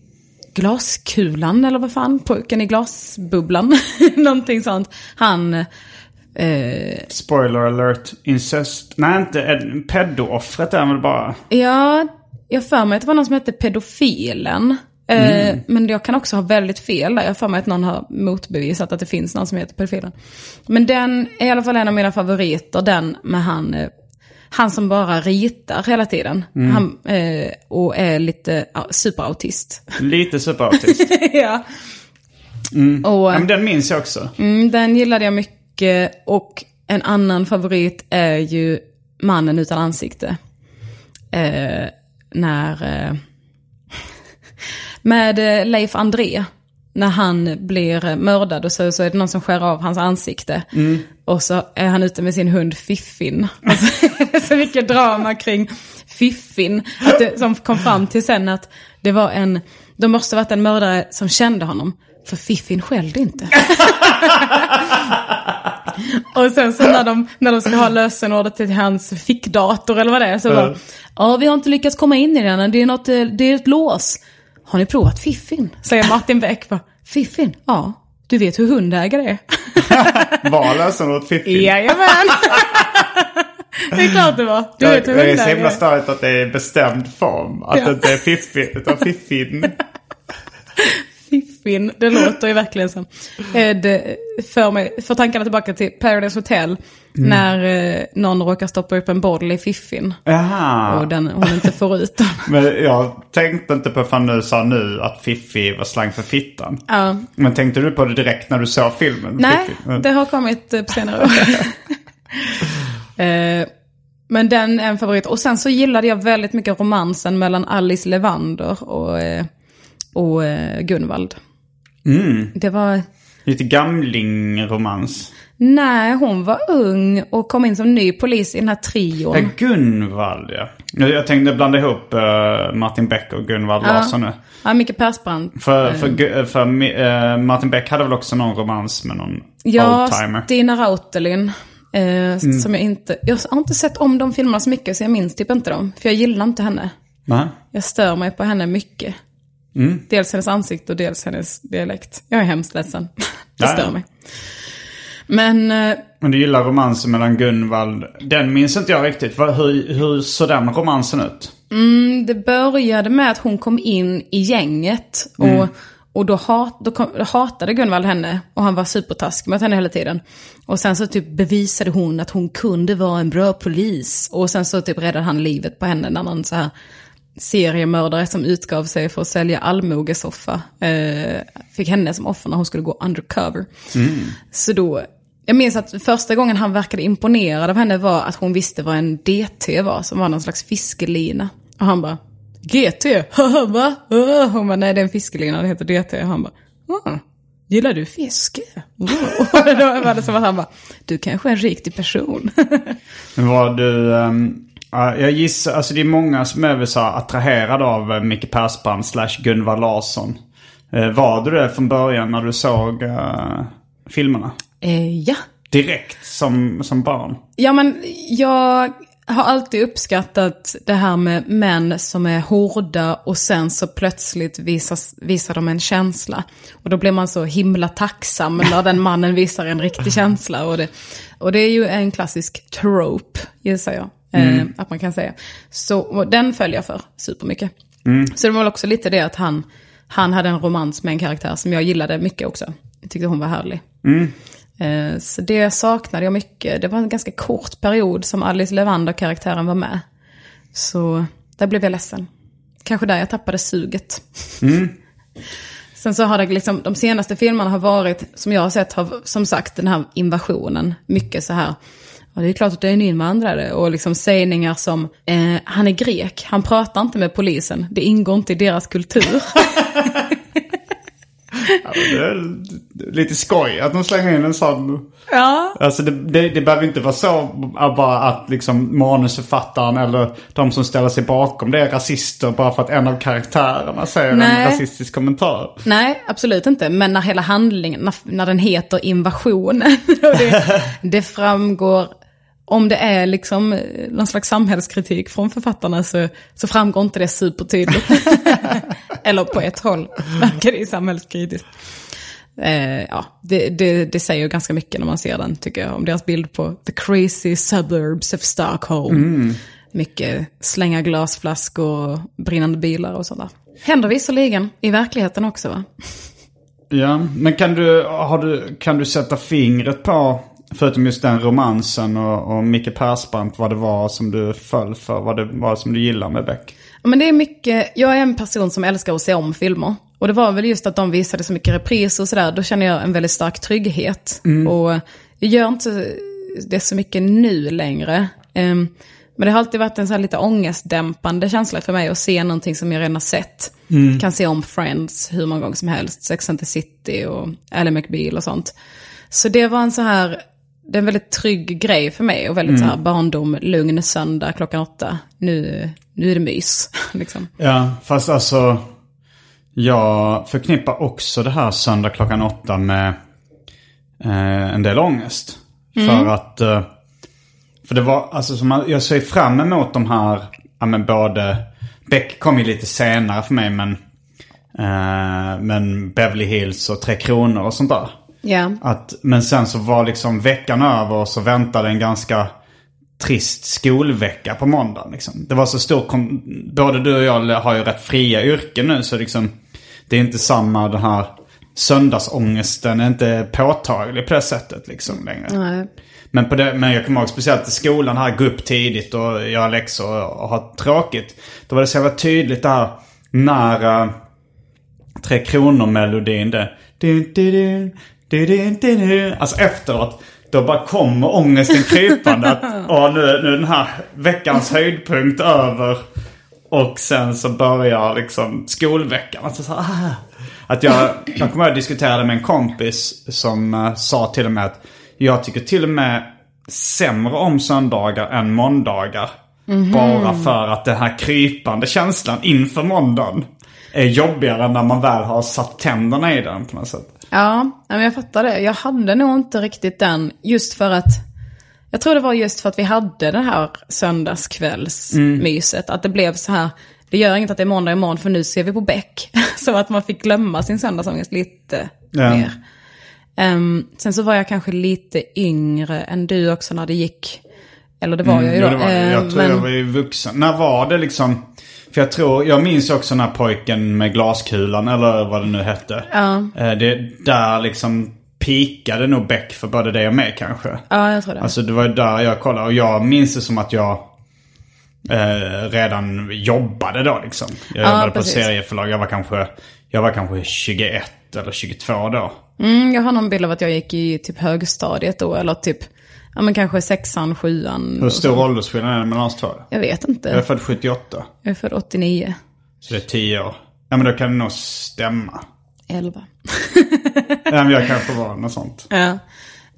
glaskulan eller vad fan, pojken i glasbubblan, någonting sånt. Han, eh, spoiler alert, incest. Nej, inte... eh, Pedo-offret är väl bara... ja, jag för mig att det var någon som hette Pedofilen. Eh, Men jag kan också ha väldigt fel där. Jag för mig att någon har motbevisat att det finns någon som heter Pedofilen. Men den är i alla fall en av mina favoriter. Den med han, eh, han som bara ritar hela tiden. Han, eh, och är lite superautist. Lite superautist. ja. Och, ja, men den minns jag också. Mm, den gillade jag mycket. Och en annan favorit är ju Mannen utan ansikte. Eh, när... Eh, med eh, Leif André. När han blir mördad och så, så är det någon som skär av hans ansikte. Och så är han ute med sin hund Fiffin. Och så är det så mycket drama kring Fiffin. Att det, som kom fram till sen att det var en... Det måste varit en mördare som kände honom. För Fiffin skällde inte. Och sen så när de, när de ska ha lösenordet till hans fickdator eller vad det är så bara, ja vi har inte lyckats komma in i den, det är, något, eh, det är ett lås. Har ni provat Fiffin? Säger Martin Beck bara, Fiffin? Ja, du vet hur hundägare är. Var lösenordet Fiffi? Jajamän! det är klart det var. Du vet hur jag är så hundägare himla är. störigt att det är bestämd form. Att Ja. det inte är Fiffi, utan Fiffin. Fiffin, det låter ju verkligen som. Eh, Det för, mig, för tankarna tillbaka till Paradise Hotel. När eh, någon råkar stoppa upp en boll i Fiffin. Jaha. Och den, hon inte får ut den. Men jag tänkte inte på fan du sa nu att Fiffi var slang för fittan. Ja. Men tänkte du på det direkt när du såg filmen? Nej? Mm. det har kommit eh, på senare år. Eh, Men den är en favorit. Och sen så gillade jag väldigt mycket romansen mellan Alice Levander och, och Gunvald. Mm. Det var... Lite gamlingromans. Nej, hon var ung och kom in som ny polis i den här trion. Ja, Gunvald ja. Jag, tänkte blanda ihop eh, Martin Beck och Gunvald Larsson nu. Ja, Micke Persbrandt. För, för, Gu- för, eh, Martin Beck hade väl också någon romans med någon Ja, oldtimer? Stina Rautelin. Eh, Som jag inte... Jag har inte sett om de filmerna så mycket så jag minns typ inte dem. För jag gillar inte henne. Nej. Jag stör mig på henne mycket. Mm. Dels hennes ansikte och dels hennes dialekt. Jag är hemskt ledsen. Det Ja, stör mig. Men eh, Men du gillar romansen mellan Gunvald. Den minns inte jag riktigt. Hur, hur såg den romansen ut? det började med att hon kom in i gänget. Och, och då, hat, då, kom, då hatade Gunvald henne. Och han var supertaskig mot henne hela tiden. Och sen så typ bevisade hon att hon kunde vara en bra polis. Och sen så typ räddade han livet på henne när någon så här seriemördare som utgav sig för att sälja allmogesoffa eh, fick henne som offer när hon skulle gå undercover. Så då, jag minns att första gången han verkade imponerad av henne var att hon visste vad en DT var, som var någon slags fiskelina. Och han bara, GT? Va? Hon bara, nej det är en fiskelina, det heter DT. Och han bara, ah, gillar du fiske? Oh. Och då var det som att han bara, du kanske är en riktig person. Var du... ehm, ja, jag gissar, alltså det är många som är så attraherade av uh, Micke Persbrandt slash Gunvald Larsson. Eh, var du det från början när du såg eh, filmerna? eh, ja. Direkt som, som barn? Ja, men jag har alltid uppskattat det här med män som är hårda och sen så plötsligt visas, visar de en känsla. Och då blir man så himla tacksam när den mannen visar en riktig känsla. Och det, och det är ju en klassisk trope, gissar jag. Eh, att man kan säga. Så den följer jag för supermycket. Så det var väl också lite det att han, han hade en romans med en karaktär som jag gillade mycket också. Jag tyckte hon var härlig. Eh, Så det saknade jag mycket. Det var en ganska kort period som Alice Levander-karaktären var med. Så där blev jag ledsen. Kanske där jag tappade suget. Sen så har det liksom, de senaste filmerna har varit, som jag har sett, har som sagt den här invasionen. Mycket så här, ja det är klart att det är en invandrare. Och liksom sägningar som, eh, han är grek, han pratar inte med polisen, det ingår inte i deras kultur. Ja, det är lite skoj att de slänger in en sån. ja. Alltså det, det, det behöver inte vara så bara att liksom manusförfattaren eller de som ställer sig bakom det är rasister bara för att en av karaktärerna säger Nej. en rasistisk kommentar. Nej, absolut inte. Men när hela handlingen, när, när den heter invasionen, och det, det framgår, om det är liksom eh, någon slags samhällskritik från författarna så, så framgår inte det supertydligt. Eller på ett håll verkar det samhällskritiskt. Eh, ja, det, det, det säger ju ganska mycket när man ser den, tycker jag, om deras bild på the crazy suburbs of Stockholm. mycket slänga glasflaskor och brinnande bilar och sådär. Händer visserligen i verkligheten också va? Ja, men kan du, har du, kan du sätta fingret på, förutom just den romansen och, och Micke Persbrandt, vad det var som du föll för? Vad det var som du gillar med Beck? Ja, men det är mycket, jag är en person som älskar att se om filmer. Och det var väl just att de visade så mycket repriser och sådär, då känner jag en väldigt stark trygghet. Och jag gör inte det så mycket nu längre. Ehm, men det har alltid varit en så lite ångestdämpande känsla för mig att se någonting som jag redan har sett. Kan se om Friends hur många gånger som helst, Sex and the City och Ally McBeal och sånt. Så det var en så här, det är en väldigt trygg grej för mig och väldigt så här barndom, lugn söndag klockan åtta. Nu, nu är det mys, liksom. Ja, fast alltså jag förknippar också det här söndag klockan åtta med eh, en del ångest. För att, eh, för det var, alltså som jag ser fram emot de här, ja men både, Beck kom ju lite senare för mig men, eh, men Beverly Hills och Tre Kronor och sånt där. Ja. Att, men sen så var liksom veckan över och så väntade en ganska trist skolvecka på måndag. Liksom. Det var så stor, både du och jag har ju rätt fria yrken nu så liksom det är inte samma den här söndagsångesten är inte påtaglig på det sättet liksom längre. Nej. Men, på det, men jag kommer ihåg speciellt i skolan här, gå upp tidigt och göra läxor och, och ha tråkigt. Då var det så jävla tydligt det här när Tre Kronor-melodin det. Du, du, du, du, du, du, du. Alltså efteråt. Då bara kommer ångesten krypande. Att, åh, nu, nu är den här veckans höjdpunkt över. Och sen så börjar liksom skolveckan. Alltså så, ah. Att jag, jag kommer ihåg att diskuterade med en kompis som eh, sa till och med att jag tycker till och med sämre om söndagar än måndagar. Bara för att den här krypande känslan inför måndagen är jobbigare när man väl har satt tänderna i den på något sätt. Ja, jag fattar det. Jag hade nog inte riktigt den, just för att, jag tror det var just för att vi hade det här söndagskvällsmyset. Att det blev så här, det gör inget att det är måndag imorgon för nu ser vi på Beck. så att man fick glömma sin söndagsångest lite Ja. mer. Ehm, sen så var jag kanske lite yngre än du också när det gick. Eller det var jag ju då. Jo, det var, det. jag Ehm, tror men- jag var ju vuxen. När var det liksom? För jag tror, jag minns också den här pojken med glaskulan eller vad det nu hette. Ja. Eh, Det, där liksom pikade nog Beck för både dig och mig kanske. Ja, jag tror det. Alltså det var där jag kollade och jag minns det som att jag eh, redan jobbade då liksom. Jag Ja, jobbade på precis. serieförlag. Jag var kanske, jag var kanske 21 eller 22 då. Mm, jag har någon bild av att jag gick i typ högstadiet då, eller typ, ja men kanske sexan, sjuan. Hur stor åldersskillnad är det mellan oss två? Jag vet inte. Jag är född 78. Jag är född 89. Så det är 10 år. Ja men då kan det nog stämma. 11. Ja, men jag kanske var något sånt. Ja.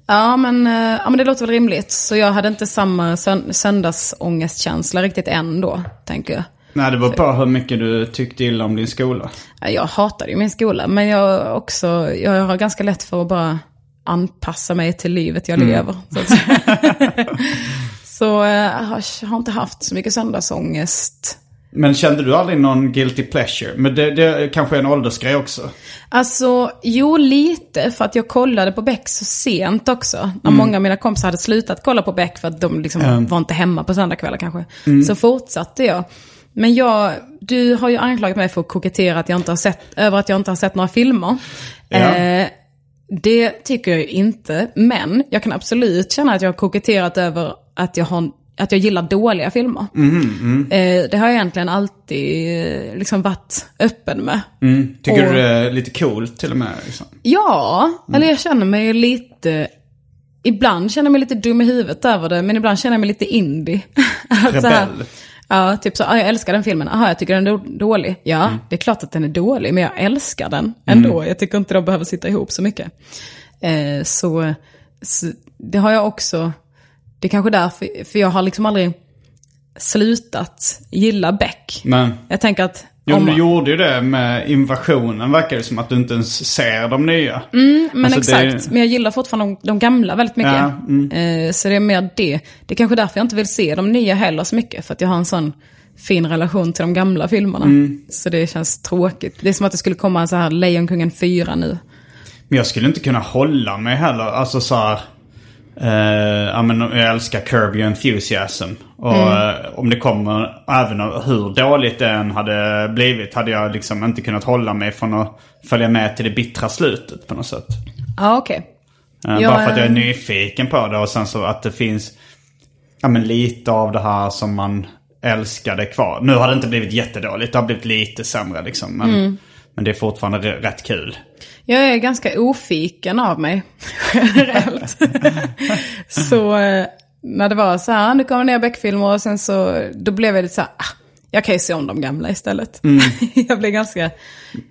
Ja men, eh, ja men det låter väl rimligt. Så jag hade inte samma sön- söndagsångestkänsla riktigt än då, tänker jag. Nej, det var bara hur mycket du tyckte illa om din skola. Ja, Jag hatade ju min skola, men jag, också, jag har ganska lätt för att bara anpassa mig till livet jag lever. Så, så eh, jag har, jag har inte haft så mycket söndagsångest. Men kände du aldrig någon guilty pleasure? Men det, det kanske är en åldersgrej också. Alltså, jo lite, för att jag kollade på Beck så sent också. När många av mina kompisar hade slutat kolla på Beck för att de liksom var inte hemma på söndagskvällar kanske. Så fortsatte jag. Men jag, du har ju anklagat mig för att kokettera att jag inte har sett, över att jag inte har sett några filmer. Ja. Eh, det tycker jag ju inte, men jag kan absolut känna att jag har koketterat över att jag, har, att jag gillar dåliga filmer. Eh, det har jag egentligen alltid eh, liksom varit öppen med. Tycker Och- du det är lite coolt till och med? Liksom? Ja, eller jag känner mig lite... Ibland känner jag mig lite dum i huvudet över det, men ibland känner jag mig lite indie. Rebell. Ja, typ så, ah, jag älskar den filmen. Aha, jag tycker den är dålig. Ja, det är klart att den är dålig, men jag älskar den ändå. Jag tycker inte de behöver sitta ihop så mycket. Eh, så, så det har jag också, det är kanske därför, för jag har liksom aldrig slutat gilla Beck. Men, Jag tänker att... jo, om- du gjorde ju det med invasionen. Verkar det som att du inte ens ser de nya. Men Alltså, det- exakt, men jag gillar fortfarande de, de gamla väldigt mycket. Ja, mm. eh, så det är mer det. Det är kanske därför jag inte vill se de nya heller så mycket. För att jag har en sån fin relation till de gamla filmerna. Mm. Så det känns tråkigt. Det är som att det skulle komma en så här Lejonkungen 4 nu. Men jag skulle inte kunna hålla mig heller. Alltså så här, Eh, ja, men jag älskar Curb Your Enthusiasm. Och eh, om det kommer, även hur dåligt det än hade blivit, hade jag liksom inte kunnat hålla mig från att följa med till det bittra slutet på något sätt. Ja, okej. Eh, Ja, bara för att jag är eh. nyfiken på det och sen så att det finns ja, men lite av det här som man älskade kvar. Nu har det inte blivit jättedåligt, det har blivit lite sämre liksom. Men, Mm. Men det är fortfarande rätt kul. Jag är ganska ofiken av mig, generellt. så eh, när det var så här, nu kommer ner Beck-filmer och sen så, då blev jag lite så här, ah, jag kan ju se om de gamla istället. jag blev ganska,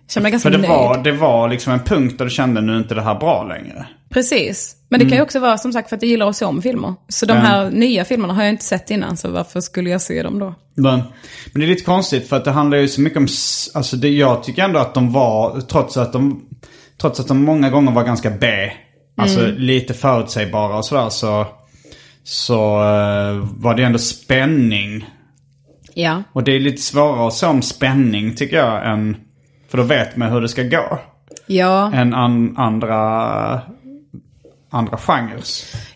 kände mig ganska Mm. För det nöjd. var, det var liksom en punkt där du kände nu är inte det här bra längre. Precis. Men det kan ju också vara som sagt för att jag gillar att se om filmer. Så de här nya filmerna har jag inte sett innan, så varför skulle jag se dem då? Men, men det är lite konstigt för att det handlar ju så mycket om... Alltså det, jag tycker ändå att de var, trots att de, trots att de många gånger var ganska B. Alltså lite förutsägbara och sådär så, så eh, var det ändå spänning. Ja. Och det är lite svårare att se om spänning tycker jag än... För då vet man hur det ska gå. Ja. Än an, andra, andra genrer.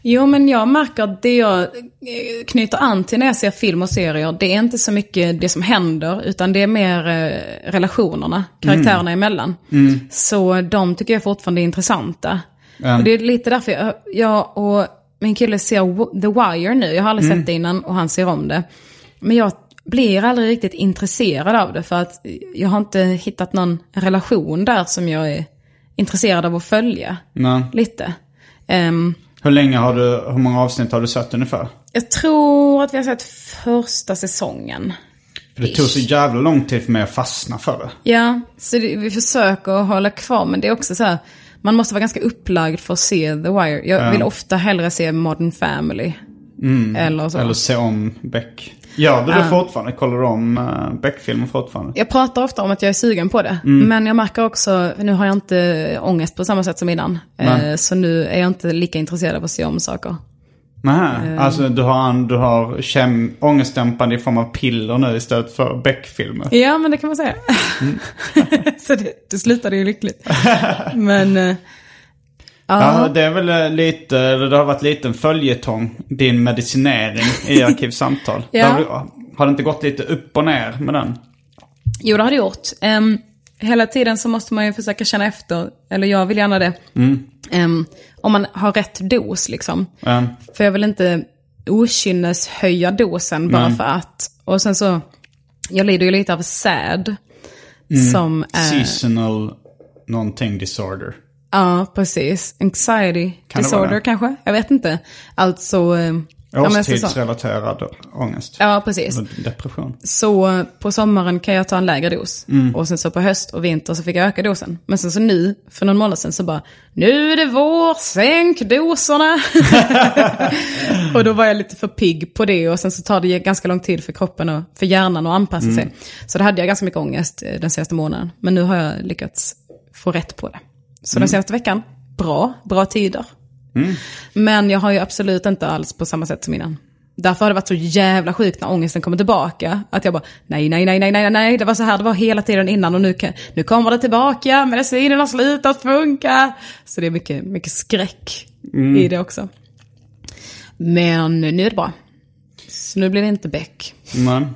Jo, men jag märker att det jag eh, knyter an till när jag ser film och serier, det är inte så mycket det som händer, utan det är mer eh, relationerna, karaktärerna emellan. Så de tycker jag fortfarande är intressanta. Och det är lite därför jag, jag och min kille ser The Wire nu. Jag har aldrig sett det innan och han ser om det. Men jag blir aldrig riktigt intresserad av det för att jag har inte hittat någon relation där som jag är intresserad av att följa. Nej. Lite. Ehm, Hur länge har du, hur många avsnitt har du sett ungefär? jag tror att vi har sett första säsongen. För det tog så jävla lång tid för mig att fastna för det. Ja, så det, vi försöker hålla kvar, men det är också så här, man måste vara ganska upplagd för att se The Wire. Jag vill ofta hellre se Modern Family. Eller så. Eller se om Beck. Gör du det fortfarande? Kollar du om uh, Beck-filmer fortfarande? Jag pratar ofta om att jag är sugen på det. Men jag märker också, nu har jag inte ångest på samma sätt som innan. Eh, så nu är jag inte lika intresserad av att se om saker. Nej, alltså du har, du har kem, ångestdämpande i form av piller nu istället för Beck-filmer. Ja, men det kan man säga. så det, det slutade ju lyckligt. men... Ja, det är väl eh, lite, eller det har varit lite en följetong. Din medicinering i Arkivsamtal. Ja. Har, har det inte gått lite upp och ner med den? Jo, det har det gjort. Ehm, hela tiden så måste man ju försöka känna efter, eller jag vill gärna det, Ehm, om man har rätt dos liksom. Ja. För jag vill inte okynnes höja dosen bara för att. Och sen så, jag lider ju lite av SAD. Som är, Seasonal någonting disorder. Ja precis, anxiety Kan disorder kanske, jag vet inte. Alltså, ja, så- Årstidsrelaterad ångest. ja precis. Depression. Så på sommaren kan jag ta en lägre dos. Och sen så på höst och vinter så fick jag öka dosen. Men sen så nu, för någon månad sedan så bara, nu är det vår, sänk doserna. och då var jag lite för pigg på det och sen så tar det ganska lång tid för kroppen och för hjärnan att anpassa sig. Så då hade jag ganska mycket ångest eh, den senaste månaden. Men nu har jag lyckats få rätt på det. Så den senaste veckan, bra, bra tider. Men jag har ju absolut inte alls på samma sätt som innan. Därför har det varit så jävla sjukt när ångesten kommer tillbaka. Att jag bara, nej, nej, nej, nej, nej, nej, det var så här det var hela tiden innan och nu, nu kommer det tillbaka, medicinen har slutat funka. Så det är mycket, mycket skräck i det också. Men nu är det bra. Så nu blir det inte Beck. Men,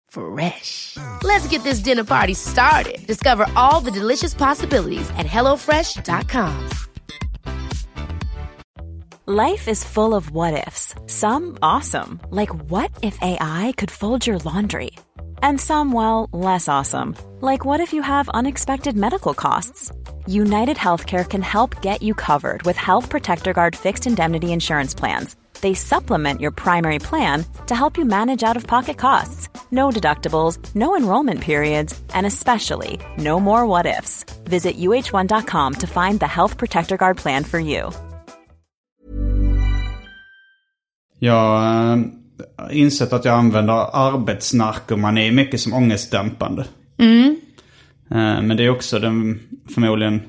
Fresh. Let's get this dinner party started. Discover all the delicious possibilities at hellofresh.com. Life is full of what ifs. Some awesome, like what if AI could fold your laundry? And some, well, less awesome, like what if you have unexpected medical costs? United Healthcare can help get you covered with Health Protector Guard fixed indemnity insurance plans. They supplement your primary plan to help you manage out of pocket costs. No deductibles, no enrollment periods, and especially no more what ifs. Visit uh1.com to find the Health Protector Guard plan for you. Jag har äh, insett att jag använder arbetsnarkomani mycket som ångestdämpande. Mm. Äh, men det är också den förmodligen,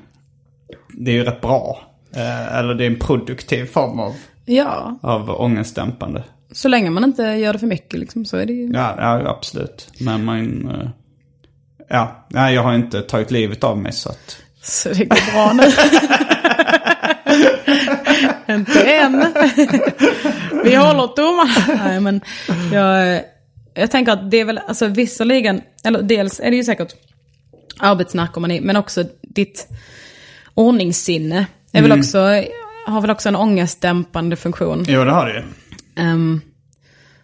det är ju rätt bra. Äh, eller det är en produktiv form av, Ja, av ångestdämpande. Så länge man inte gör det för mycket liksom, så är det ju... Ja, ja absolut. Men man, äh, ja, nej, jag har inte tagit livet av mig så att. Så det går bra nu. inte än. Vi håller tummarna. Nej, men jag, jag tänker att det är väl, alltså visserligen, eller dels är det ju säkert arbetsnarkomani, men också ditt ordningssinne är väl också, har väl också en ångestdämpande funktion. Jo, det har det ju. Ehm,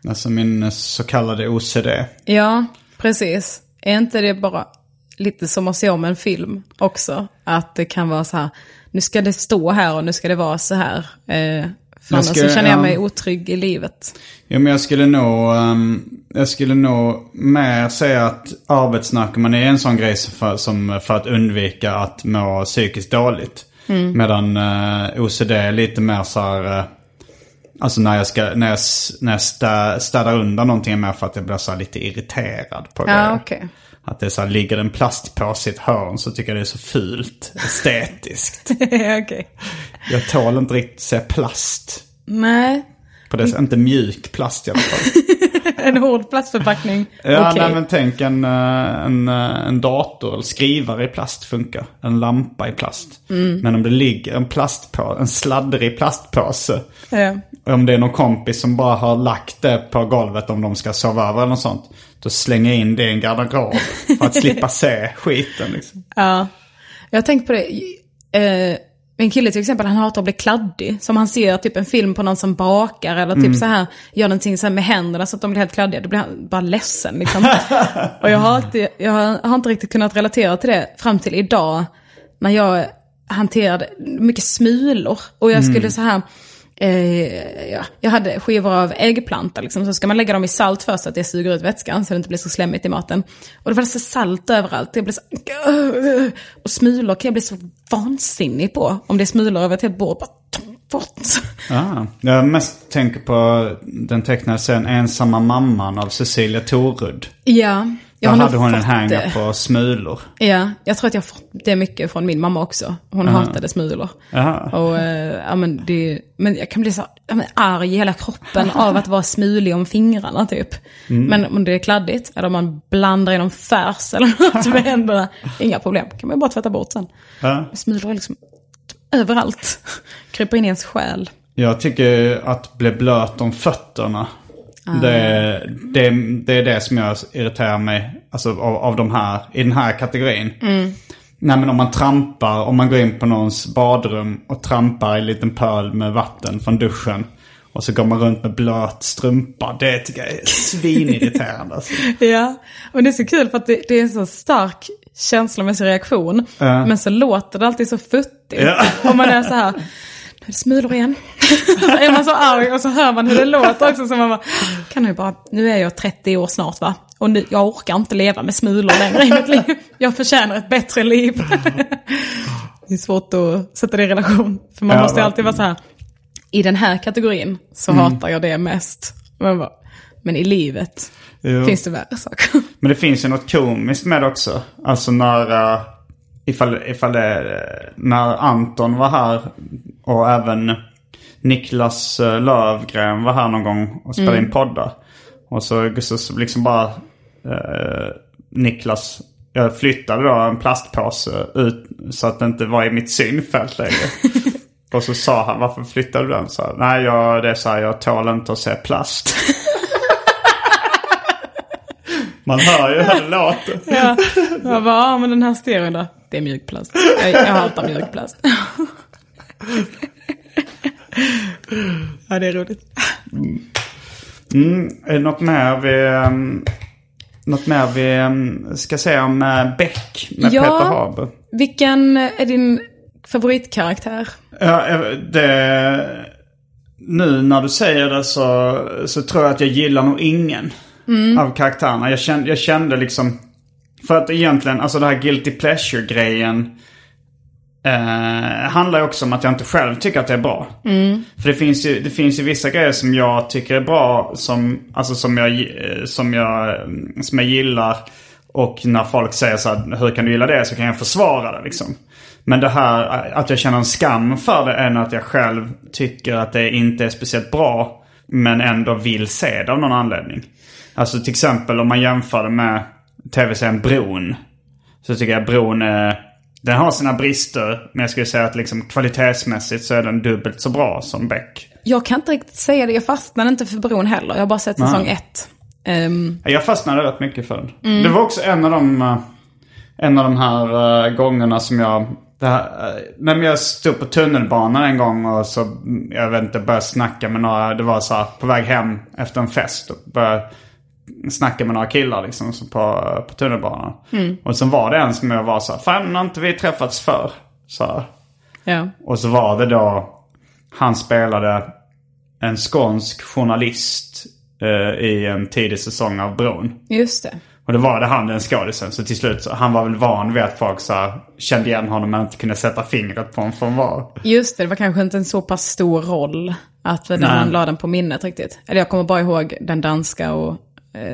Alltså min så kallade OCD. ja, precis. Är inte det bara lite som att se om en film också? Att det kan vara så här, nu ska det stå här och nu ska det vara så här. Eh, för annars ska- så känner jag ja. mig otrygg i livet. Jo, men jag skulle nog, ehm, jag skulle nog mer säga att arbetsnarkomani är en sån grej för, som för att undvika att må psykiskt dåligt. Medan uh, OCD är lite mer så här, eh, alltså när jag, ska, när jag, när jag stä, städar undan någonting är mer för att jag blir så lite irriterad på Ja, grejer. okej. Att det så här, ligger det en plastpåse i ett hörn så tycker jag det är så fult, estetiskt. Okej. jag tål inte riktigt se plast. Nej, På det, inte mjuk plast i alla fall. en hård plastförpackning. Ja, Okej. nej, men tänk en, eh, en, eh, en dator eller skrivare i plast funkar. En lampa i plast. Mm. Men om det ligger en plastpåse, en sladdrig plastpåse. Ja. Om det är någon kompis som bara har lagt det på golvet om de ska sova över eller något sånt. Då slänger jag in det i en garderob för att slippa se skiten. Liksom. Ja, jag har tänkt på det. Eh, min kille till exempel, han hatar att bli kladdig. Som han ser typ en film på någon som bakar eller typ så här, gör någonting så här med händerna så att de blir helt kladdiga. Då blir han bara ledsen liksom. och jag har, alltid, jag har, inte riktigt kunnat relatera till det fram till idag. När jag hanterade mycket smulor. Och jag skulle så här, Eh, ja, jag hade skivor av äggplanta, liksom, så ska man lägga dem i salt först så att det suger ut vätskan så det inte blir så slemmigt i maten. Och det var så salt överallt. Jag blev så, och smulor kan jag bli så vansinnig på. Om det är smulor över ett helt bord. Ah, jag mest tänker på den tecknade serien Ensamma mamman av Cecilia Torud. Ja, jag har hade hon en det. på smulor. Ja, jag tror att jag fått det mycket från min mamma också. Hon hatade smulor. Jaha. Och, eh, ja, men, det, men jag kan bli så ja, men, arg i hela kroppen av att vara smulig om fingrarna typ. Men om det är kladdigt, eller om man blandar i någon färs eller något med händerna, inga problem. kan man bara tvätta bort sen. Ja. Smulor är liksom överallt. Kryper in i ens själ. Jag tycker att bli blöt om fötterna. Det, det, det är det som jag irriterar mig alltså, av, av de här, i den här kategorin. Nej men om man trampar, om man går in på någons badrum och trampar i en liten pöl med vatten från duschen. Och så går man runt med blöt strumpa. Det tycker jag är svinirriterande. Alltså. Ja, men det är så kul för att det, det är en så stark känslomässig reaktion. Men så låter det alltid så futtigt. Ja. Om man är så här, smulor igen. så är man så arg och så hör man hur det låter också. Så man bara, kan nu bara, nu är jag 30 år snart va? Och nu, jag orkar inte leva med smulor längre i mitt liv. Jag förtjänar ett bättre liv. det är svårt att sätta det i relation. För man Ja, måste ju alltid vara så här, i den här kategorin så hatar jag det mest. Men, bara, men i livet Jo. finns det värre saker. Men det finns ju något komiskt med det också. Alltså när, uh, ifall, ifall det, när Anton var här och även Niklas eh, Lövgren var här någon gång och spelade in poddar. Och så, så, så liksom bara eh, Niklas, jag flyttade då en plastpåse ut så att det inte var i mitt synfält längre. och så sa han, varför flyttade du den? Så, Nej, jag, det är så här, jag tål inte att se plast. Man hör ju hur det låter. Ja. Jag bara, ja men den här stereon då? Det är mjukplast. Jag, jag hatar mjukplast. ja, det är roligt. Mm, det något mer vi, um, något mer vi um, ska säga om uh, Beck med Ja. Peter Haber? Vilken är din favoritkaraktär? Ja, eh, det, nu när du säger det så, så tror jag att jag gillar nog ingen av karaktärerna. Jag kände, jag kände liksom... För att egentligen, alltså det här guilty pleasure-grejen eh, handlar också om att jag inte själv tycker att det är bra. För det finns, ju, det finns ju vissa grejer som jag tycker är bra, som, alltså som, jag, eh, som, jag, som jag gillar. Och när folk säger så här, hur kan du gilla det? Så kan jag försvara det liksom. Men det här att jag känner en skam för det än att jag själv tycker att det inte är speciellt bra. Men ändå vill se det av någon anledning. Alltså till exempel om man jämför det med tv-serien Bron. Så tycker jag Bron är... Den har sina brister. Men jag skulle säga att liksom kvalitetsmässigt så är den dubbelt så bra som Beck. Jag kan inte riktigt säga det. Jag fastnade inte för Bron heller. Jag har bara sett säsong ett. Ehm, Jag fastnade rätt mycket för den. Det var också en av de, eh, en av de här eh, gångerna som jag... Här, eh, när jag stod på tunnelbanan en gång och så, mm, jag vet inte, började snacka med några. Det var så här på väg hem efter en fest. Och började snacka med några killar liksom på, på tunnelbanan. Och så var det en som jag var så här, fan har inte vi träffats för? Så här. ja. Och så var det då, han spelade en skånsk journalist eh, i en tidig säsong av Bron. Just det. Och då var det han den skådisen. Så till slut, så, han var väl van vid att folk så här, kände igen honom men inte kunde sätta fingret på honom för han var. Just det, det var kanske inte en så pass stor roll att den man la den på minnet riktigt. Eller jag kommer bara ihåg den danska och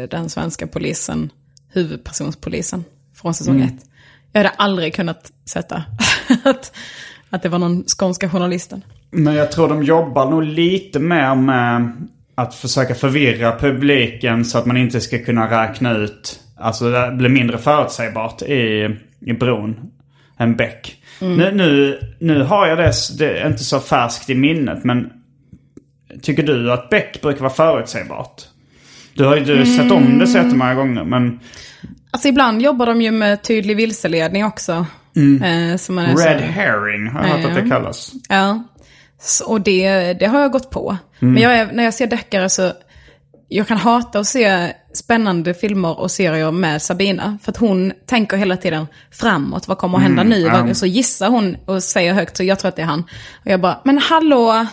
den svenska polisen, huvudpersonspolisen från säsong Mm. ett. Jag hade aldrig kunnat sätta att, att det var någon skånska journalisten. Men jag tror de jobbar nog lite mer med att försöka förvirra publiken så att man inte ska kunna räkna ut. Alltså det blir mindre förutsägbart i, i bron än Beck. Nu, nu, nu har jag det, det är inte så färskt i minnet men tycker du att Beck brukar vara förutsägbart? Du har ju du sett om det så jättemånga gånger men Alltså ibland jobbar de ju med tydlig vilseledning också. Eh, som man är så- Red herring har jag hört att det kallas. Ja, så, och det, det har jag gått på. Mm. Men jag är, när jag ser deckare så, jag kan hata att se spännande filmer och serier med Sabina. För att hon tänker hela tiden framåt, vad kommer att hända nu? Vad- Så gissar hon och säger högt, så jag tror att det är han. Och jag bara, men hallå,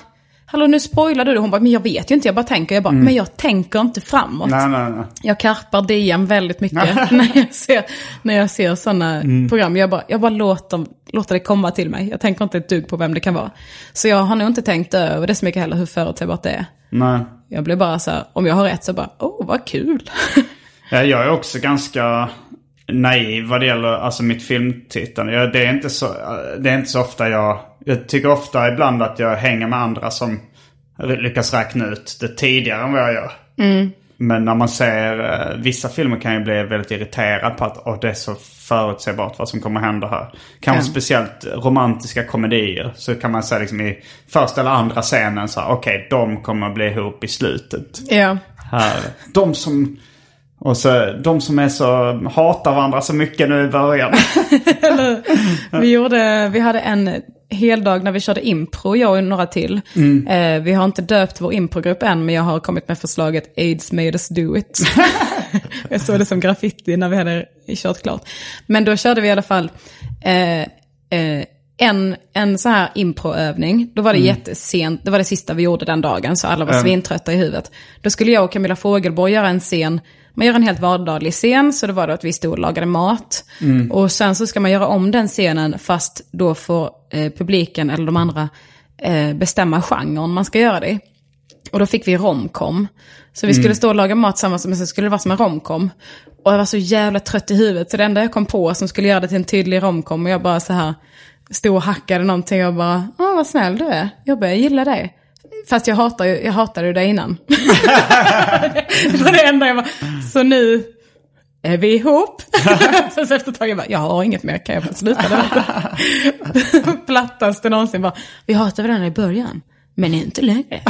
hallå nu spoilar du det. Hon bara, men jag vet ju inte, jag bara tänker. Jag bara, men jag tänker inte framåt. Nej, nej, nej. Jag karpar DM väldigt mycket när jag ser, när jag ser sådana Mm. program. Jag bara, jag bara låter, låter det komma till mig. Jag tänker inte ett dugg på vem det kan vara. Så jag har nog inte tänkt över det så mycket heller, hur förutsägbart det är. nej. Jag blir bara så här, om jag har rätt så bara, åh vad kul. Ja, jag är också ganska naiv vad det gäller alltså mitt filmtittande. Jag, det, är inte så, det är inte så ofta jag... Jag tycker ofta ibland att jag hänger med andra som lyckas räkna ut det tidigare än vad jag gör. Men när man ser eh, vissa filmer kan jag bli väldigt irriterad på att oh, det är så förutsägbart vad som kommer hända här. Kanske Ja. speciellt romantiska komedier. Så kan man säga liksom i första eller andra scenen så här, okej de kommer att bli ihop i slutet. Ja. Här. De som... Och så, de som är så, hatar varandra så mycket nu i början. Vi, gjorde, vi hade en hel dag när vi körde impro, jag och några till. Eh, vi har inte döpt vår improgrupp än, men jag har kommit med förslaget AIDS made us do it. jag såg det som graffiti när vi hade kört klart. Men då körde vi i alla fall eh, eh, en, en så här improövning. Då var det jättesent, det var det sista vi gjorde den dagen, så alla var svintrötta i huvudet. Då skulle jag och Camilla Fogelborg göra en scen man gör en helt vardaglig scen, så det var då att vi stod och lagade mat. Och sen så ska man göra om den scenen, fast då får eh, publiken eller de andra eh, bestämma genren man ska göra det i. Och då fick vi romcom. Så vi skulle stå och laga mat tillsammans, men så skulle det vara som en romcom. Och jag var så jävla trött i huvudet, så det enda jag kom på som skulle göra det till en tydlig romcom, och jag bara så här stod och hackade någonting och bara, åh vad snäll du är. Jag bara, jag gillar dig. Fast jag hatar jag hatade ju det innan. det var det enda jag var, så nu är vi ihop. Sen så efter ett tag jag bara, jag har inget mer, kan jag få sluta det? Plattaste någonsin bara, vi hatade varandra i början, men inte längre.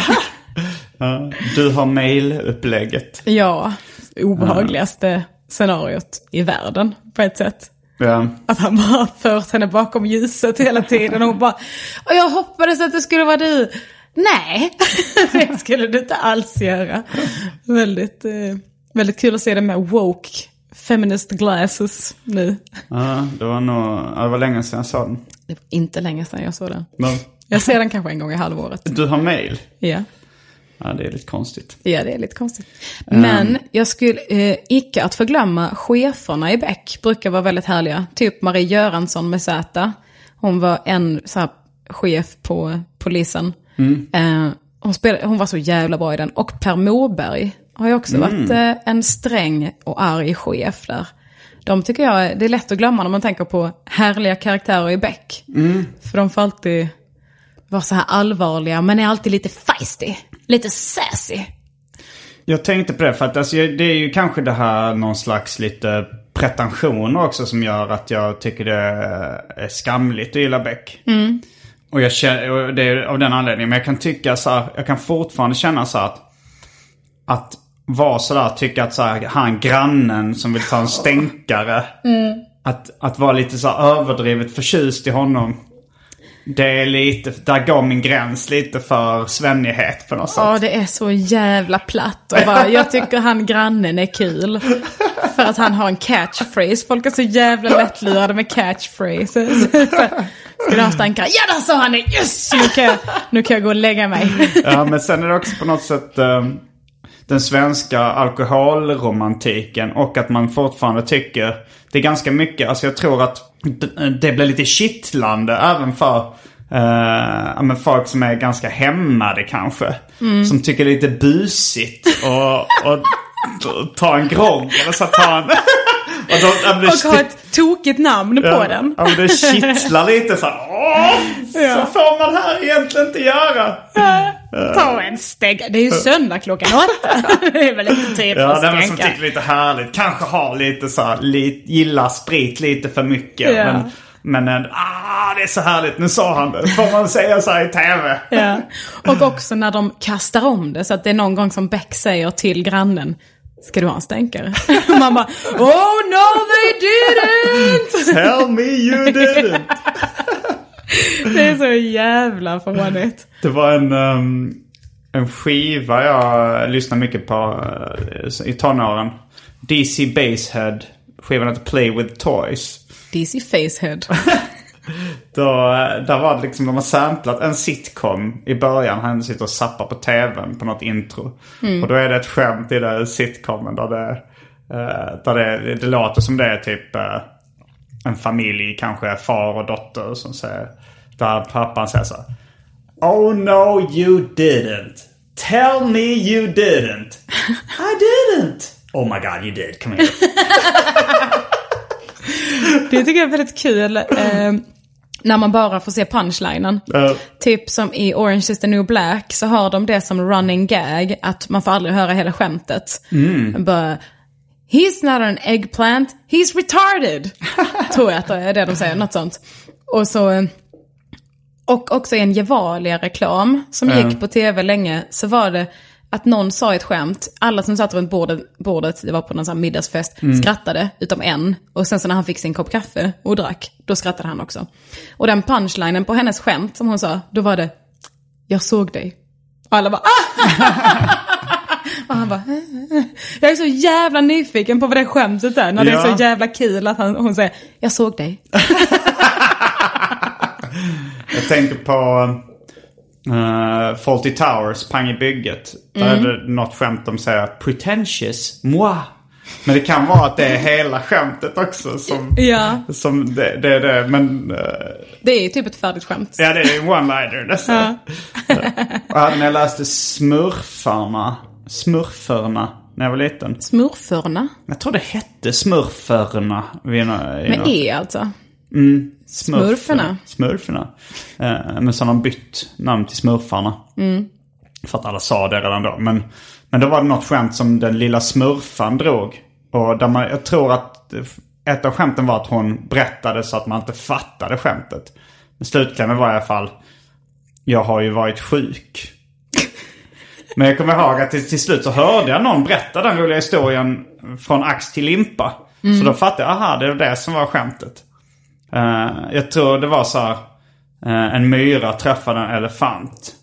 Du har mail-upplägget. ja, obehagligaste scenariot i världen på ett sätt. Ja. Att han bara fört henne bakom ljuset hela tiden. Och hon bara, jag hoppades att det skulle vara du. Nej, det skulle du inte alls göra. Väldigt, eh, väldigt kul att se det med woke feminist glasses nu. Ja, det var nog, det var länge sedan jag såg den. Det var inte länge sedan jag såg den. Men, Jag ser den kanske en gång i halvåret. du har mail? Ja, Ja, det är lite konstigt. ja det är lite konstigt. Men jag skulle, eh, icke att förglömma, cheferna i Beck brukar vara väldigt härliga. Typ Marie Göransson med Z. Hon var en så här, chef på polisen. Eh, hon, spelade, hon var så jävla bra i den. Och Per Morberg har ju också varit eh, en sträng och arg chef där. De tycker jag, det är lätt att glömma när man tänker på härliga karaktärer i Beck. För de får alltid vara så här allvarliga, men är alltid lite feisty. Lite sassy. Jag tänkte på det för att alltså, det är ju kanske det här någon slags lite pretensioner också som gör att jag tycker det är skamligt att gilla Beck. Och, jag känner, och det är av den anledningen. Men jag kan tycka så här, jag kan fortfarande känna så här att, att vara sådär, tycka att så här, han grannen som vill ta en stänkare. Att, att vara lite så här överdrivet förtjust i honom. Det är lite, där går min gräns lite för svennighet på något sätt. Ja, det är så jävla platt. Och bara, jag tycker han grannen är kul. För att han har en catchphrase. Folk är så jävla lättlurade med catchphrases. Stankare? Ja, där sa han det! Yes! Nu kan, jag, nu kan jag gå och lägga mig. Ja, men sen är det också på något sätt eh, den svenska alkoholromantiken och att man fortfarande tycker det är ganska mycket, alltså jag tror att det blir lite kittlande även för ja, men folk som är ganska hämmade kanske. Som tycker det är lite busigt och, och t- ta en grogg eller så ta en... och då, ja, det- Och ha ett tokigt namn på ja, den. Ja, men det kittlar lite så här. Åh, Ja. Så får man här egentligen inte göra. Ta en stänk. Det är ju söndag klockan åtta. Det är väl inte tid för Ja, att den som tycker lite härligt. Kanske har lite så här, lite, gillar sprit lite för mycket. Ja. Men, men en, ah, det är så härligt. Nu sa han det. Får man säga så i tv? Ja. Och också när de kastar om det så att det är någon gång som Beck säger till grannen Ska du ha en stänkare? Och man bara Oh no they didn't! Tell me you didn't. Det är så jävla fånigt. Det var en, ehm, en skiva jag lyssnade mycket på eh, i tonåren. DC Basehead. Skivan heter Play With Toys. DC Facehead. Då, eh, där var det liksom, de har samplat en sitcom i början. Han sitter och zappar på tvn på något intro. Och då är det ett skämt i den sitcomen där det, eh, där det, det låter som det är typ eh, en familj, kanske far och dotter som säger, där pappan säger så Oh no you didn't. Tell me you didn't. I didn't. Oh my god you did. Come here. Det tycker jag är väldigt kul. När man bara får se punchlinen. Ja. Typ som i Orange is the new black så har de det som running gag. Att man får aldrig höra hela skämtet. Bara, He's not an eggplant, he's retarded. Tror jag att det är det de säger, något sånt. Och så... Och också i en Gevalia-reklam som gick på tv länge så var det att någon sa ett skämt, alla som satt runt bordet, bordet det var på någon sån här middagsfest, skrattade utom en. Och sen så när han fick sin kopp kaffe och drack, då skrattade han också. Och den punchlinen på hennes skämt som hon sa, då var det, jag såg dig. Och alla bara, ah! Och han bara, jag är så jävla nyfiken på vad det skämtet är. När det är Ja. så jävla kul att han, hon säger, jag såg dig. Jag tänker på uh, Fawlty Towers, Pang i bygget. Där är det något skämt de säger pretentious, moi. Men det kan vara att det är hela skämtet också som, Ja. som det, det är det. Men uh, Det är ju typ ett färdigt skämt. ja, det är en one-liner nästan. Och hade när jag läste Smurfarna, Smurferna när jag var liten. Smurfarna. Jag tror det hette Smurferna. Med E alltså. Smurf- Smurferna. Smurferna. Eh, men så har de bytt namn till Smurfarna. För att alla sa det redan då. Men, men då var det något skämt som den lilla smurfan drog. Och där man, jag tror att ett av skämten var att hon berättade så att man inte fattade skämtet. Men slutklämmen var i alla fall, jag har ju varit sjuk. Men jag kommer ihåg att till, till slut så hörde jag någon berätta den roliga historien från ax till limpa. Så då fattade jag, aha det är det som var skämtet. Eh, jag tror det var så här, eh, en myra träffade en elefant.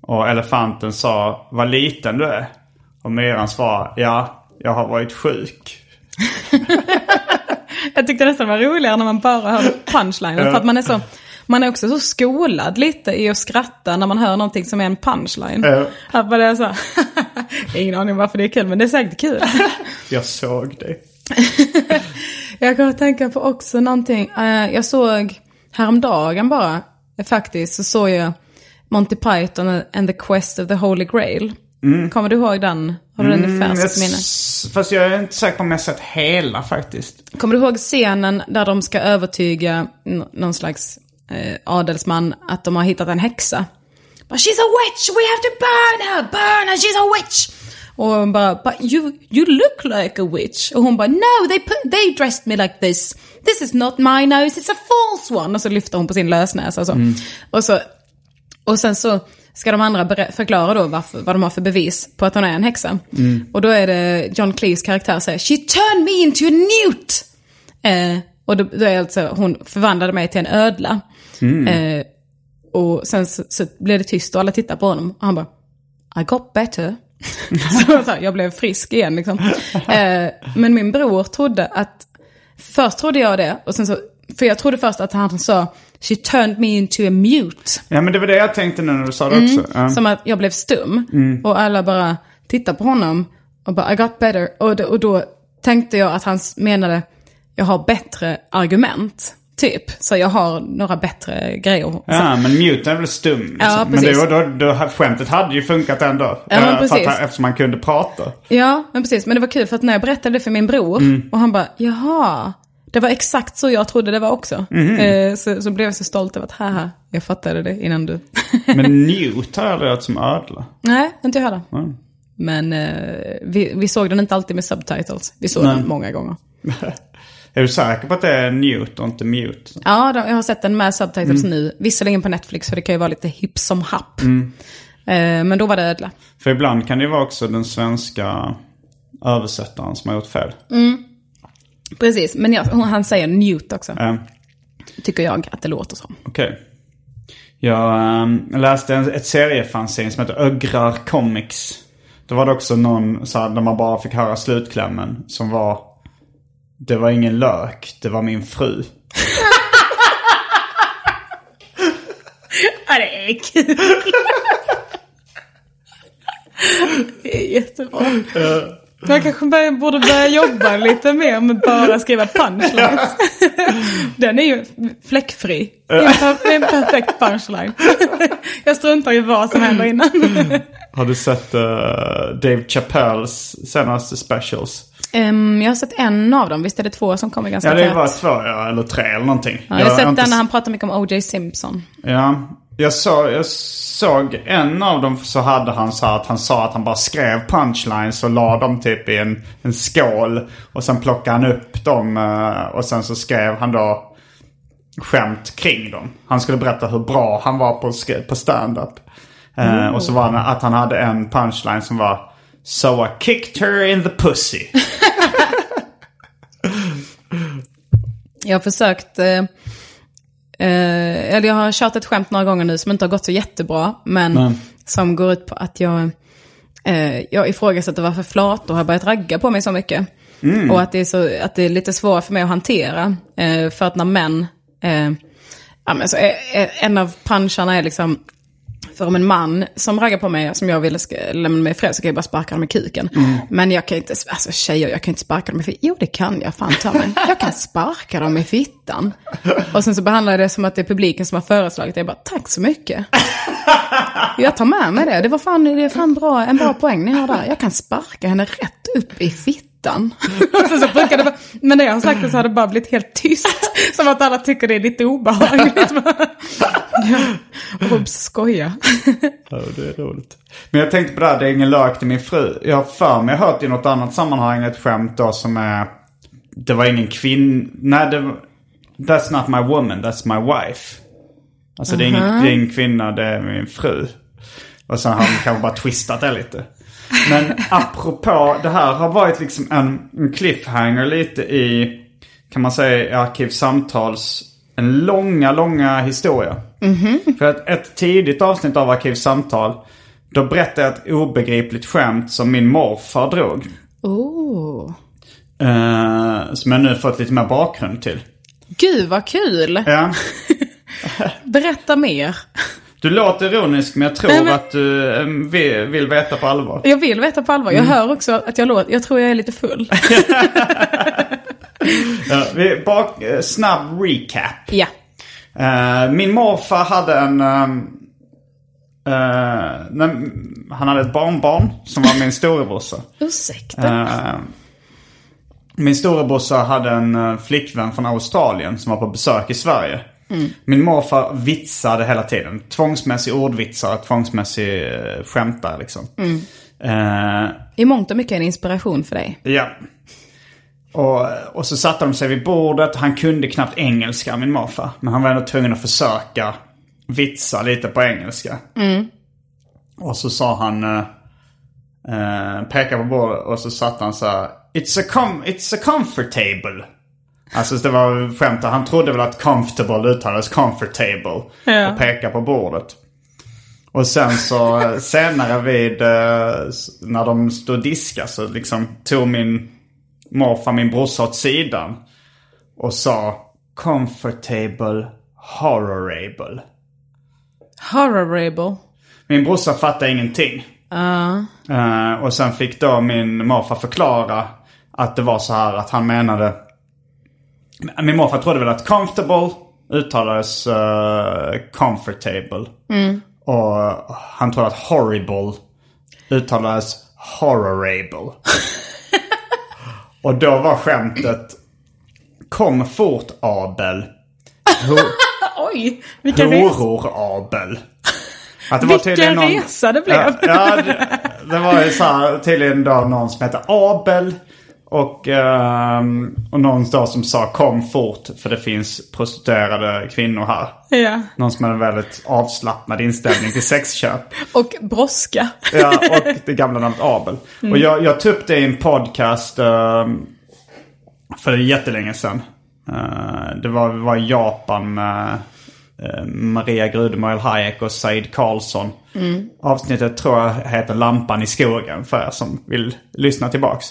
Och elefanten sa, vad liten du är. Och myran svarade, ja, jag har varit sjuk. Jag tyckte nästan det var roligare när man bara hörde punchlinen. För att man är så... Man är också så skolad lite i att skratta när man hör någonting som är en punchline. Ja. Att man är så ingen aning varför det är kul, men det är säkert kul. Jag såg det. Jag kommer att tänka på också någonting. Eh, jag såg häromdagen bara, faktiskt, så såg jag Monty Python and the Quest of the Holy Grail. Kommer du ihåg den? Har du den i Mm, färskt minne? Fast jag är inte säker på om jag sett hela faktiskt. Kommer du ihåg scenen där de ska övertyga någon slags eh, adelsman att de har hittat en häxa? Bara, she's a witch, we have to burn her, burn her, she's a witch! Och hon bara, but you, you look like a witch. Och hon bara, no, they, put, they dressed me like this. This is not my nose, it's a false one. Och så lyfter hon på sin lösnäsa och så. Och, så och sen så ska de andra förklara då varför, vad de har för bevis på att hon är en häxa. Och då är det John Cleese karaktär säger, she turned me into a newt! Eh, och då, då är alltså, hon förvandlade mig till en ödla. Eh, och sen så, så blev det tyst och alla tittar på honom. Och han bara, I got better. så, så här, jag blev frisk igen liksom. Eh, men min bror trodde att, först trodde jag det, och sen så, för jag trodde först att han sa, she turned me into a mute. Ja men det var det jag tänkte nu när du sa det också. Ja. Som att jag blev stum. Och alla bara tittar på honom och bara I got better. Och, då- och då tänkte jag att han menade jag har bättre argument. Typ. Så jag har några bättre grejer. Ja, men mute är väl stum. Liksom. Ja, men precis. var då, då, skämtet hade ju funkat ändå. Ja, men Eh, precis. att, eftersom man kunde prata. ja, men precis. Men det var kul för att när jag berättade det för min bror och han bara jaha. Det var exakt så jag trodde det var också. Eh, så, så blev jag så stolt över att haha, jag fattade det innan du. Men Newt har jag aldrig hört som ödla. Nej, inte jag heller. Men eh, vi, vi såg den inte alltid med subtitles. Vi såg den många gånger. Är du säker på att det är Newt och inte Mute? Ja, jag har sett den med subtitles nu. Visserligen på Netflix, så det kan ju vara lite hipp som happ. Eh, men då var det ödla. För ibland kan det ju vara också den svenska översättaren som har gjort fel. Precis, men jag, han säger Newt också. Eh, Tycker jag att det låter som. Okej. Jag ehm, läste en, ett seriefanzine som heter Ögrar Comics. Då var det också någon så här, där man bara fick höra slutklämmen som var Det var ingen lök, det var min fru. Ja, det är kul. det är jättebra. Man kanske bör- borde börja jobba lite mer med bara skriva punchlines. Den är ju fläckfri. Det är en, perfekt punchline. Jag struntar i vad som händer innan. Har du sett eh, Dave Chappelles senaste specials? Ehm, jag har sett en av dem, visst är det två som kommer ganska Ja, det tätt? var två ja, eller tre eller någonting. Ja, jag har sett inte den när s- han pratar mycket om O.J. Simpson. Ja, jag, så, jag såg en av dem så hade han så att han sa att han bara skrev punchlines och la dem typ i en, en skål. Och sen plockade han upp dem eh, och sen så skrev han då skämt kring dem. Han skulle berätta hur bra han var på, på stand-up. Eh, Och så var det att han hade en punchline som var So I kicked her in the pussy. Jag har försökt, eh, eh, eller jag har kört ett skämt några gånger nu som inte har gått så jättebra. Men Nej. som går ut på att jag, eh, jag ifrågasätter varför flator har börjat ragga på mig så mycket. Och att det, är så, att det är lite svårt för mig att hantera. Eh, för att när män, eh, ja, men så är, är, en av puncharna är liksom, för om en man som raggar på mig, som jag vill ska lämna mig ifrån, så kan jag bara sparka dem i kuken. Men jag kan inte, alltså tjejer, jag kan inte sparka dem i fittan. Jo, det kan jag, fan ta mig. Jag kan sparka dem i fittan. Och sen så behandlar jag det som att det är publiken som har föreslagit det. Jag bara, tack så mycket. Jag tar med mig det. Det var fan, det är fan bra, en bra poäng ni har där. Jag kan sparka henne rätt upp i fittan. Och sen så brukar det bara, men när jag har sagt det så har det bara blivit helt tyst. Som att alla tycker det är lite obehagligt. Obs, skoja. Ja, det är roligt. Men jag tänkte på det här, det är ingen lök till min fru. Jag har för mig hört i något annat sammanhang ett skämt då som är... Det var ingen kvinna... Nej, det var... That's not my woman, that's my wife. Alltså det, är ingen, det är ingen kvinna, det är min fru. Och sen har de kanske bara twistat det lite. Men apropå, det här har varit liksom en, cliffhanger lite i, kan man säga, i Arkivsamtals, en långa, långa historia. För att ett tidigt avsnitt av Arkivsamtal, då berättade jag ett obegripligt skämt som min morfar drog. Oh. Eh, som jag nu fått lite mer bakgrund till. Gud vad kul! Ja. Berätta mer. Du låter ironisk men jag tror Nej, men- att du eh, vill, vill veta på allvar. Jag vill veta på allvar. Jag hör också att jag låter, jag tror jag är lite full. Ja, vi, bak, eh, snabb recap. ja. Eh, min morfar hade en... ehm, eh, nej, han hade ett barnbarn som var min storebrorsa. Ursäkta. Eh, min storebrorsa hade en flickvän från Australien som var på besök i Sverige. Min morfar vitsade hela tiden. Tvångsmässig ordvitsare, tvångsmässig uh, skämtare liksom. Eh, I mångt och mycket en inspiration för dig. Ja. Och, och så satte de sig vid bordet. Han kunde knappt engelska, min morfar. Men han var ändå tvungen att försöka vitsa lite på engelska. Och så sa han, eh, eh, pekade på bordet och så satte han så här. It's a, com- it's a comfortable. Alltså det var skämt. Han trodde väl att comfortable uttalades comfortable. Ja. Och pekade på bordet. Och sen så eh, senare vid, eh, när de stod och diskade så liksom tog min morfar min brorsa åt sidan. Och sa comfortable, horrorable. Horrorable. Min brorsa fattade ingenting. Eh, och sen fick då min morfar förklara att det var så här att han menade... Min morfar trodde väl att comfortable uttalades eh, comfortable. Och han trodde att horrible uttalades horrorable. och då var skämtet Kom fort Abel. Oj, vilken resa. Horror-Abel. Att det var Vilken någon- resa det blev. Ja, ja det, det var ju så här, tydligen då någon som hette Abel. Och, ehm, och någon då som sa kom fort för det finns prostituerade kvinnor här. Ja. Någon som hade en väldigt avslappnad inställning till sexköp. Och brådska. Ja, och det gamla namnet Abel. Och jag, jag tog upp det i en podcast ehm, för jättelänge sedan. Eh, det var, var i Japan med eh, Maria Grudemoil Hayek och Said Karlsson. Avsnittet tror jag heter Lampan i skogen för er som vill lyssna tillbaks.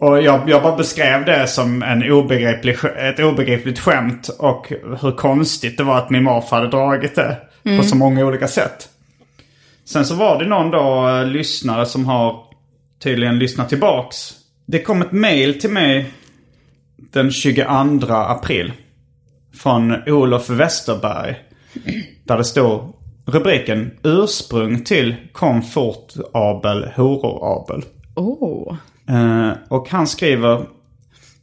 Och jag, jag bara beskrev det som en obegriplig, ett obegripligt skämt och hur konstigt det var att min morfar hade dragit det på så många olika sätt. Sen så var det någon då eh, lyssnare som har tydligen lyssnat tillbaks. Det kom ett mail till mig den 22 april. Från Olof Westerberg. Där det står rubriken Ursprung till Komfort Abel, Horor Abel. Oh. Eh, och han skriver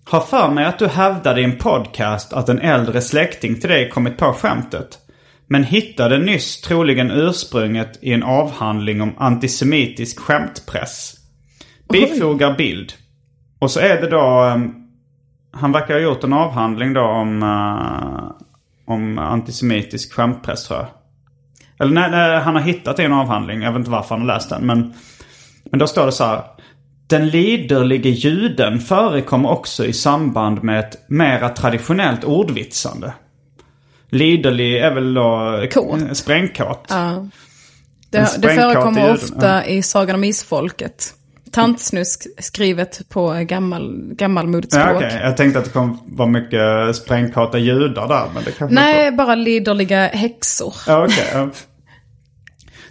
Har för mig att du hävdade i en podcast att en äldre släkting till dig kommit på skämtet. Men hittade nyss troligen ursprunget i en avhandling om antisemitisk skämtpress. Bifogar bild. Och så är det då... eh, han verkar ha gjort en avhandling då om, eh, om antisemitisk skämtpress tror jag. Eller nej, nej, han har hittat en avhandling. Jag vet inte varför han har läst den. Men, men då står det så här. Den liderlige juden förekommer också i samband med ett mera traditionellt ordvitsande. Liderlig är väl då Kåt. sprängkåt. Ja. Det, det förekommer ofta i Sagan om Isfolket. Tantsnusk skrivet på gammal, gammalmodigt språk. Ja, okej. Jag tänkte att det kommer vara mycket sprängkåta judar där. Men det Nej, inte bara liderliga häxor. Ja, okej.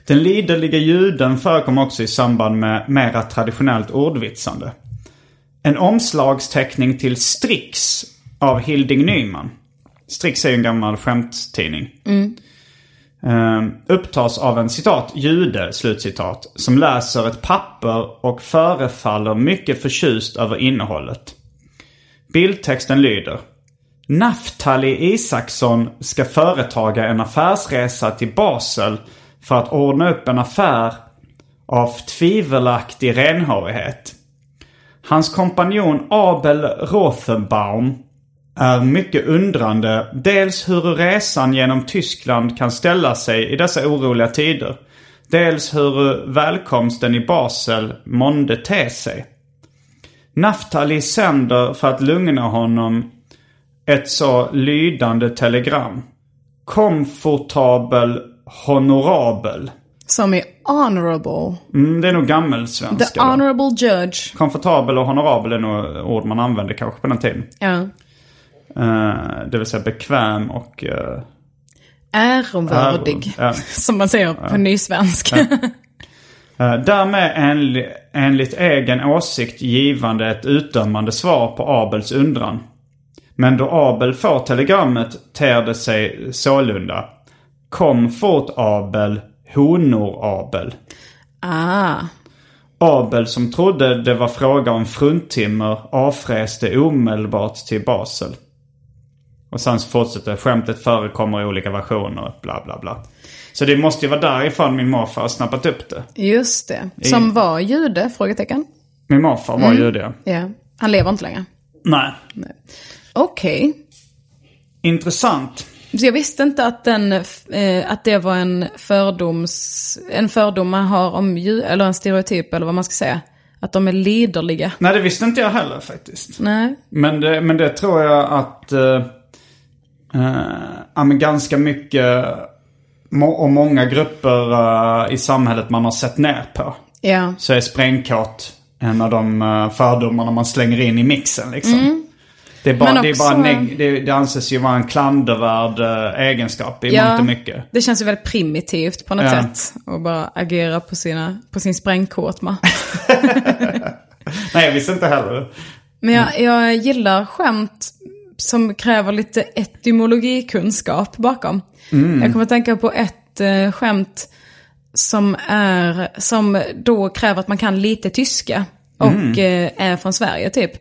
Den liderliga juden förekommer också i samband med mera traditionellt ordvitsande. En omslagsteckning till Strix av Hilding Nyman. Strix är ju en gammal skämttidning. Eh, upptas av en citat jude, slutcitat, som läser ett papper och förefaller mycket förtjust över innehållet. Bildtexten lyder Naftali Isaksson ska företaga en affärsresa till Basel för att ordna upp en affär av tvivelaktig renhårighet. Hans kompanjon Abel Rothenbaum är mycket undrande dels hur resan genom Tyskland kan ställa sig i dessa oroliga tider. Dels hur välkomsten i Basel månde te sig. Naftali sänder för att lugna honom ett så lydande telegram. Komfortabel honorabel. Som är honorable. Mm, det är nog The gammelsvenska. då. honorable judge. Komfortabel och honorabel är nog ord man använde kanske på den tiden. Ja. Eh, det vill säga bekväm och... Uh, Ärevördig. Ja. Som man säger på nysvenska. Uh, därmed enli, enligt egen åsikt givande ett utdömande svar på Abels undran. Men då Abel får telegrammet ter det sig sålunda. Kom fort Abel, honor Abel. ah. Abel som trodde det var fråga om fruntimmer avfräste omedelbart till Basel. Och sen så fortsätter skämtet förekommer i olika versioner, bla bla bla. Så det måste ju vara därifrån min morfar har snappat upp det. Just det. Som var jude? Frågetecken. Min morfar var ju det. Ja. Han lever inte längre. Nej. Okej. Intressant. Så jag visste inte att, den, eh, att det var en fördoms... En fördom man har om ju, eller en stereotyp eller vad man ska säga. Att de är liderliga. Nej, det visste inte jag heller faktiskt. Nej. Men det, men det tror jag att... Ja, men ganska mycket... Och många grupper eh, i samhället man har sett ner på. Ja. Så är sprängkåt en av de uh, fördomarna man slänger in i mixen liksom. Det, är bara, Mm. Det, är bara neg- det, det anses ju vara en klandervärd uh, egenskap i mångt och mycket. Det känns ju väldigt primitivt på något Ja. sätt. Att bara agera på, sina, på sin sprängkåtma. Nej, jag visste inte heller. Men jag, jag gillar skämt som kräver lite etymologikunskap bakom. Jag kommer att tänka på ett eh, skämt som, är, som då kräver att man kan lite tyska och eh, är från Sverige typ.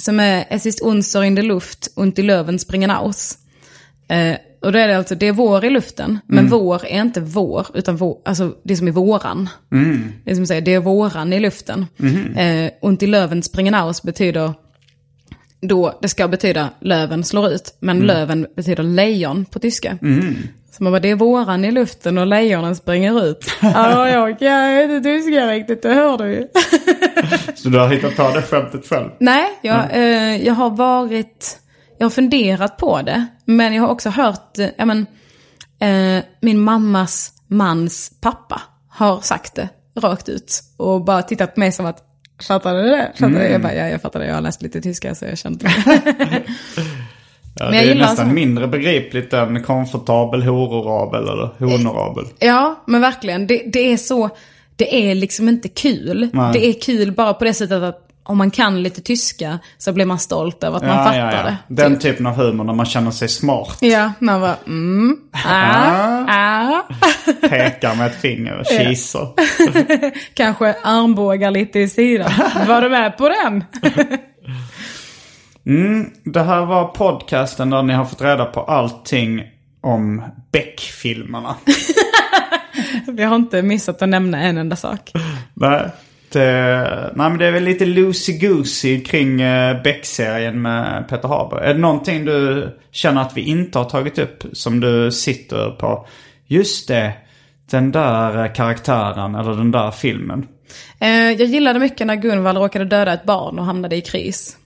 Som är Es ist unser in der Luft und die Löwen springen aus. Eh, och då är det alltså, det är vår i luften, men vår är inte vår, utan vår, alltså det som är våran. Det är som säger, det är våran i luften. Eh, und die Löwen springen aus betyder då det ska betyda löven slår ut, men löven betyder lejon på tyska. Så man bara, det är våran i luften och lejonen springer ut. Ja, jag kan inte tyska riktigt, det hör du ju. Så du har hittat på det skämtet själv? Nej, jag, eh, jag har varit, jag har funderat på det, men jag har också hört, eh, men, eh, min mammas mans pappa har sagt det rakt ut. Och bara tittat på mig som att, fattade du det? Fattade du? Jag bara, ja jag fattade det, jag har läst lite tyska så jag kände det. Ja, det är nästan så- mindre begripligt än komfortabel hororabel eller honorabel. Ja, men verkligen. Det, det är så, det är liksom inte kul. Nej. Det är kul bara på det sättet att om man kan lite tyska så blir man stolt över att man fattar det. Den typ. typen av humor när man känner sig smart. Ja, man bara mm, ah, ah. Pekar med ett finger och kisar. Kanske armbågar lite i sidan. Var du med på den? Det här var podcasten där ni har fått reda på allting om Beck-filmerna. Vi har inte missat att nämna en enda sak. nej, det, nej, men det är väl lite loosey-goosey kring uh, Beck-serien med Peter Haber. Är det någonting du känner att vi inte har tagit upp som du sitter på? Just det, den där eh, karaktären eller den där filmen. Eh, jag gillade mycket när Gunvald råkade döda ett barn och hamnade i kris.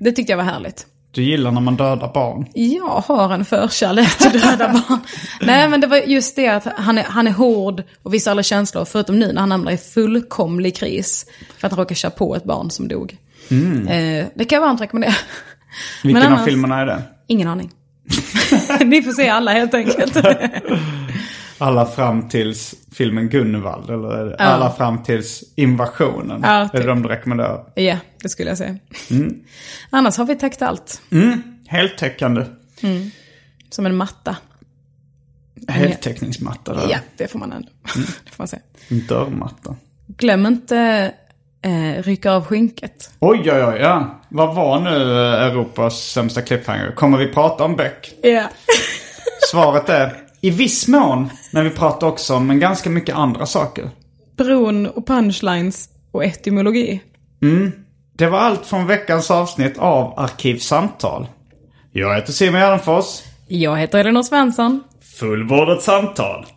Det tyckte jag var härligt. Du gillar när man dödar barn. Jag har en förkärlek till döda barn. Nej men det var just det att han är, han är hård och visar alla känslor. Förutom nu när han hamnar i fullkomlig kris. För att han råkar köra på ett barn som dog. Eh, det kan jag varmt rekommendera. Vilken Men av annars- filmerna är det? Ingen aning. Ni får se alla helt enkelt. Alla fram tills filmen Gunvald? Eller det alla fram tills invasionen? Ja, Är det typ. de du rekommenderar? Ja, det skulle jag säga. Annars har vi täckt allt. Heltäckande. Som en matta. Heltäckningsmatta där. Ja, det får man ändå. Det får man säga. En dörrmatta. Glöm inte eh, rycker av skynket. Oj, oj, oj. Ja. Vad var nu eh, Europas sämsta cliffhanger? Kommer vi prata om Beck? Ja. Svaret är i viss mån. Men vi pratar också om en ganska mycket andra saker. Bron och punchlines och etymologi. Det var allt från veckans avsnitt av Arkivsamtal. Jag heter Simon Gärdenfors. Jag heter Elinor Svensson. Fullbordat samtal.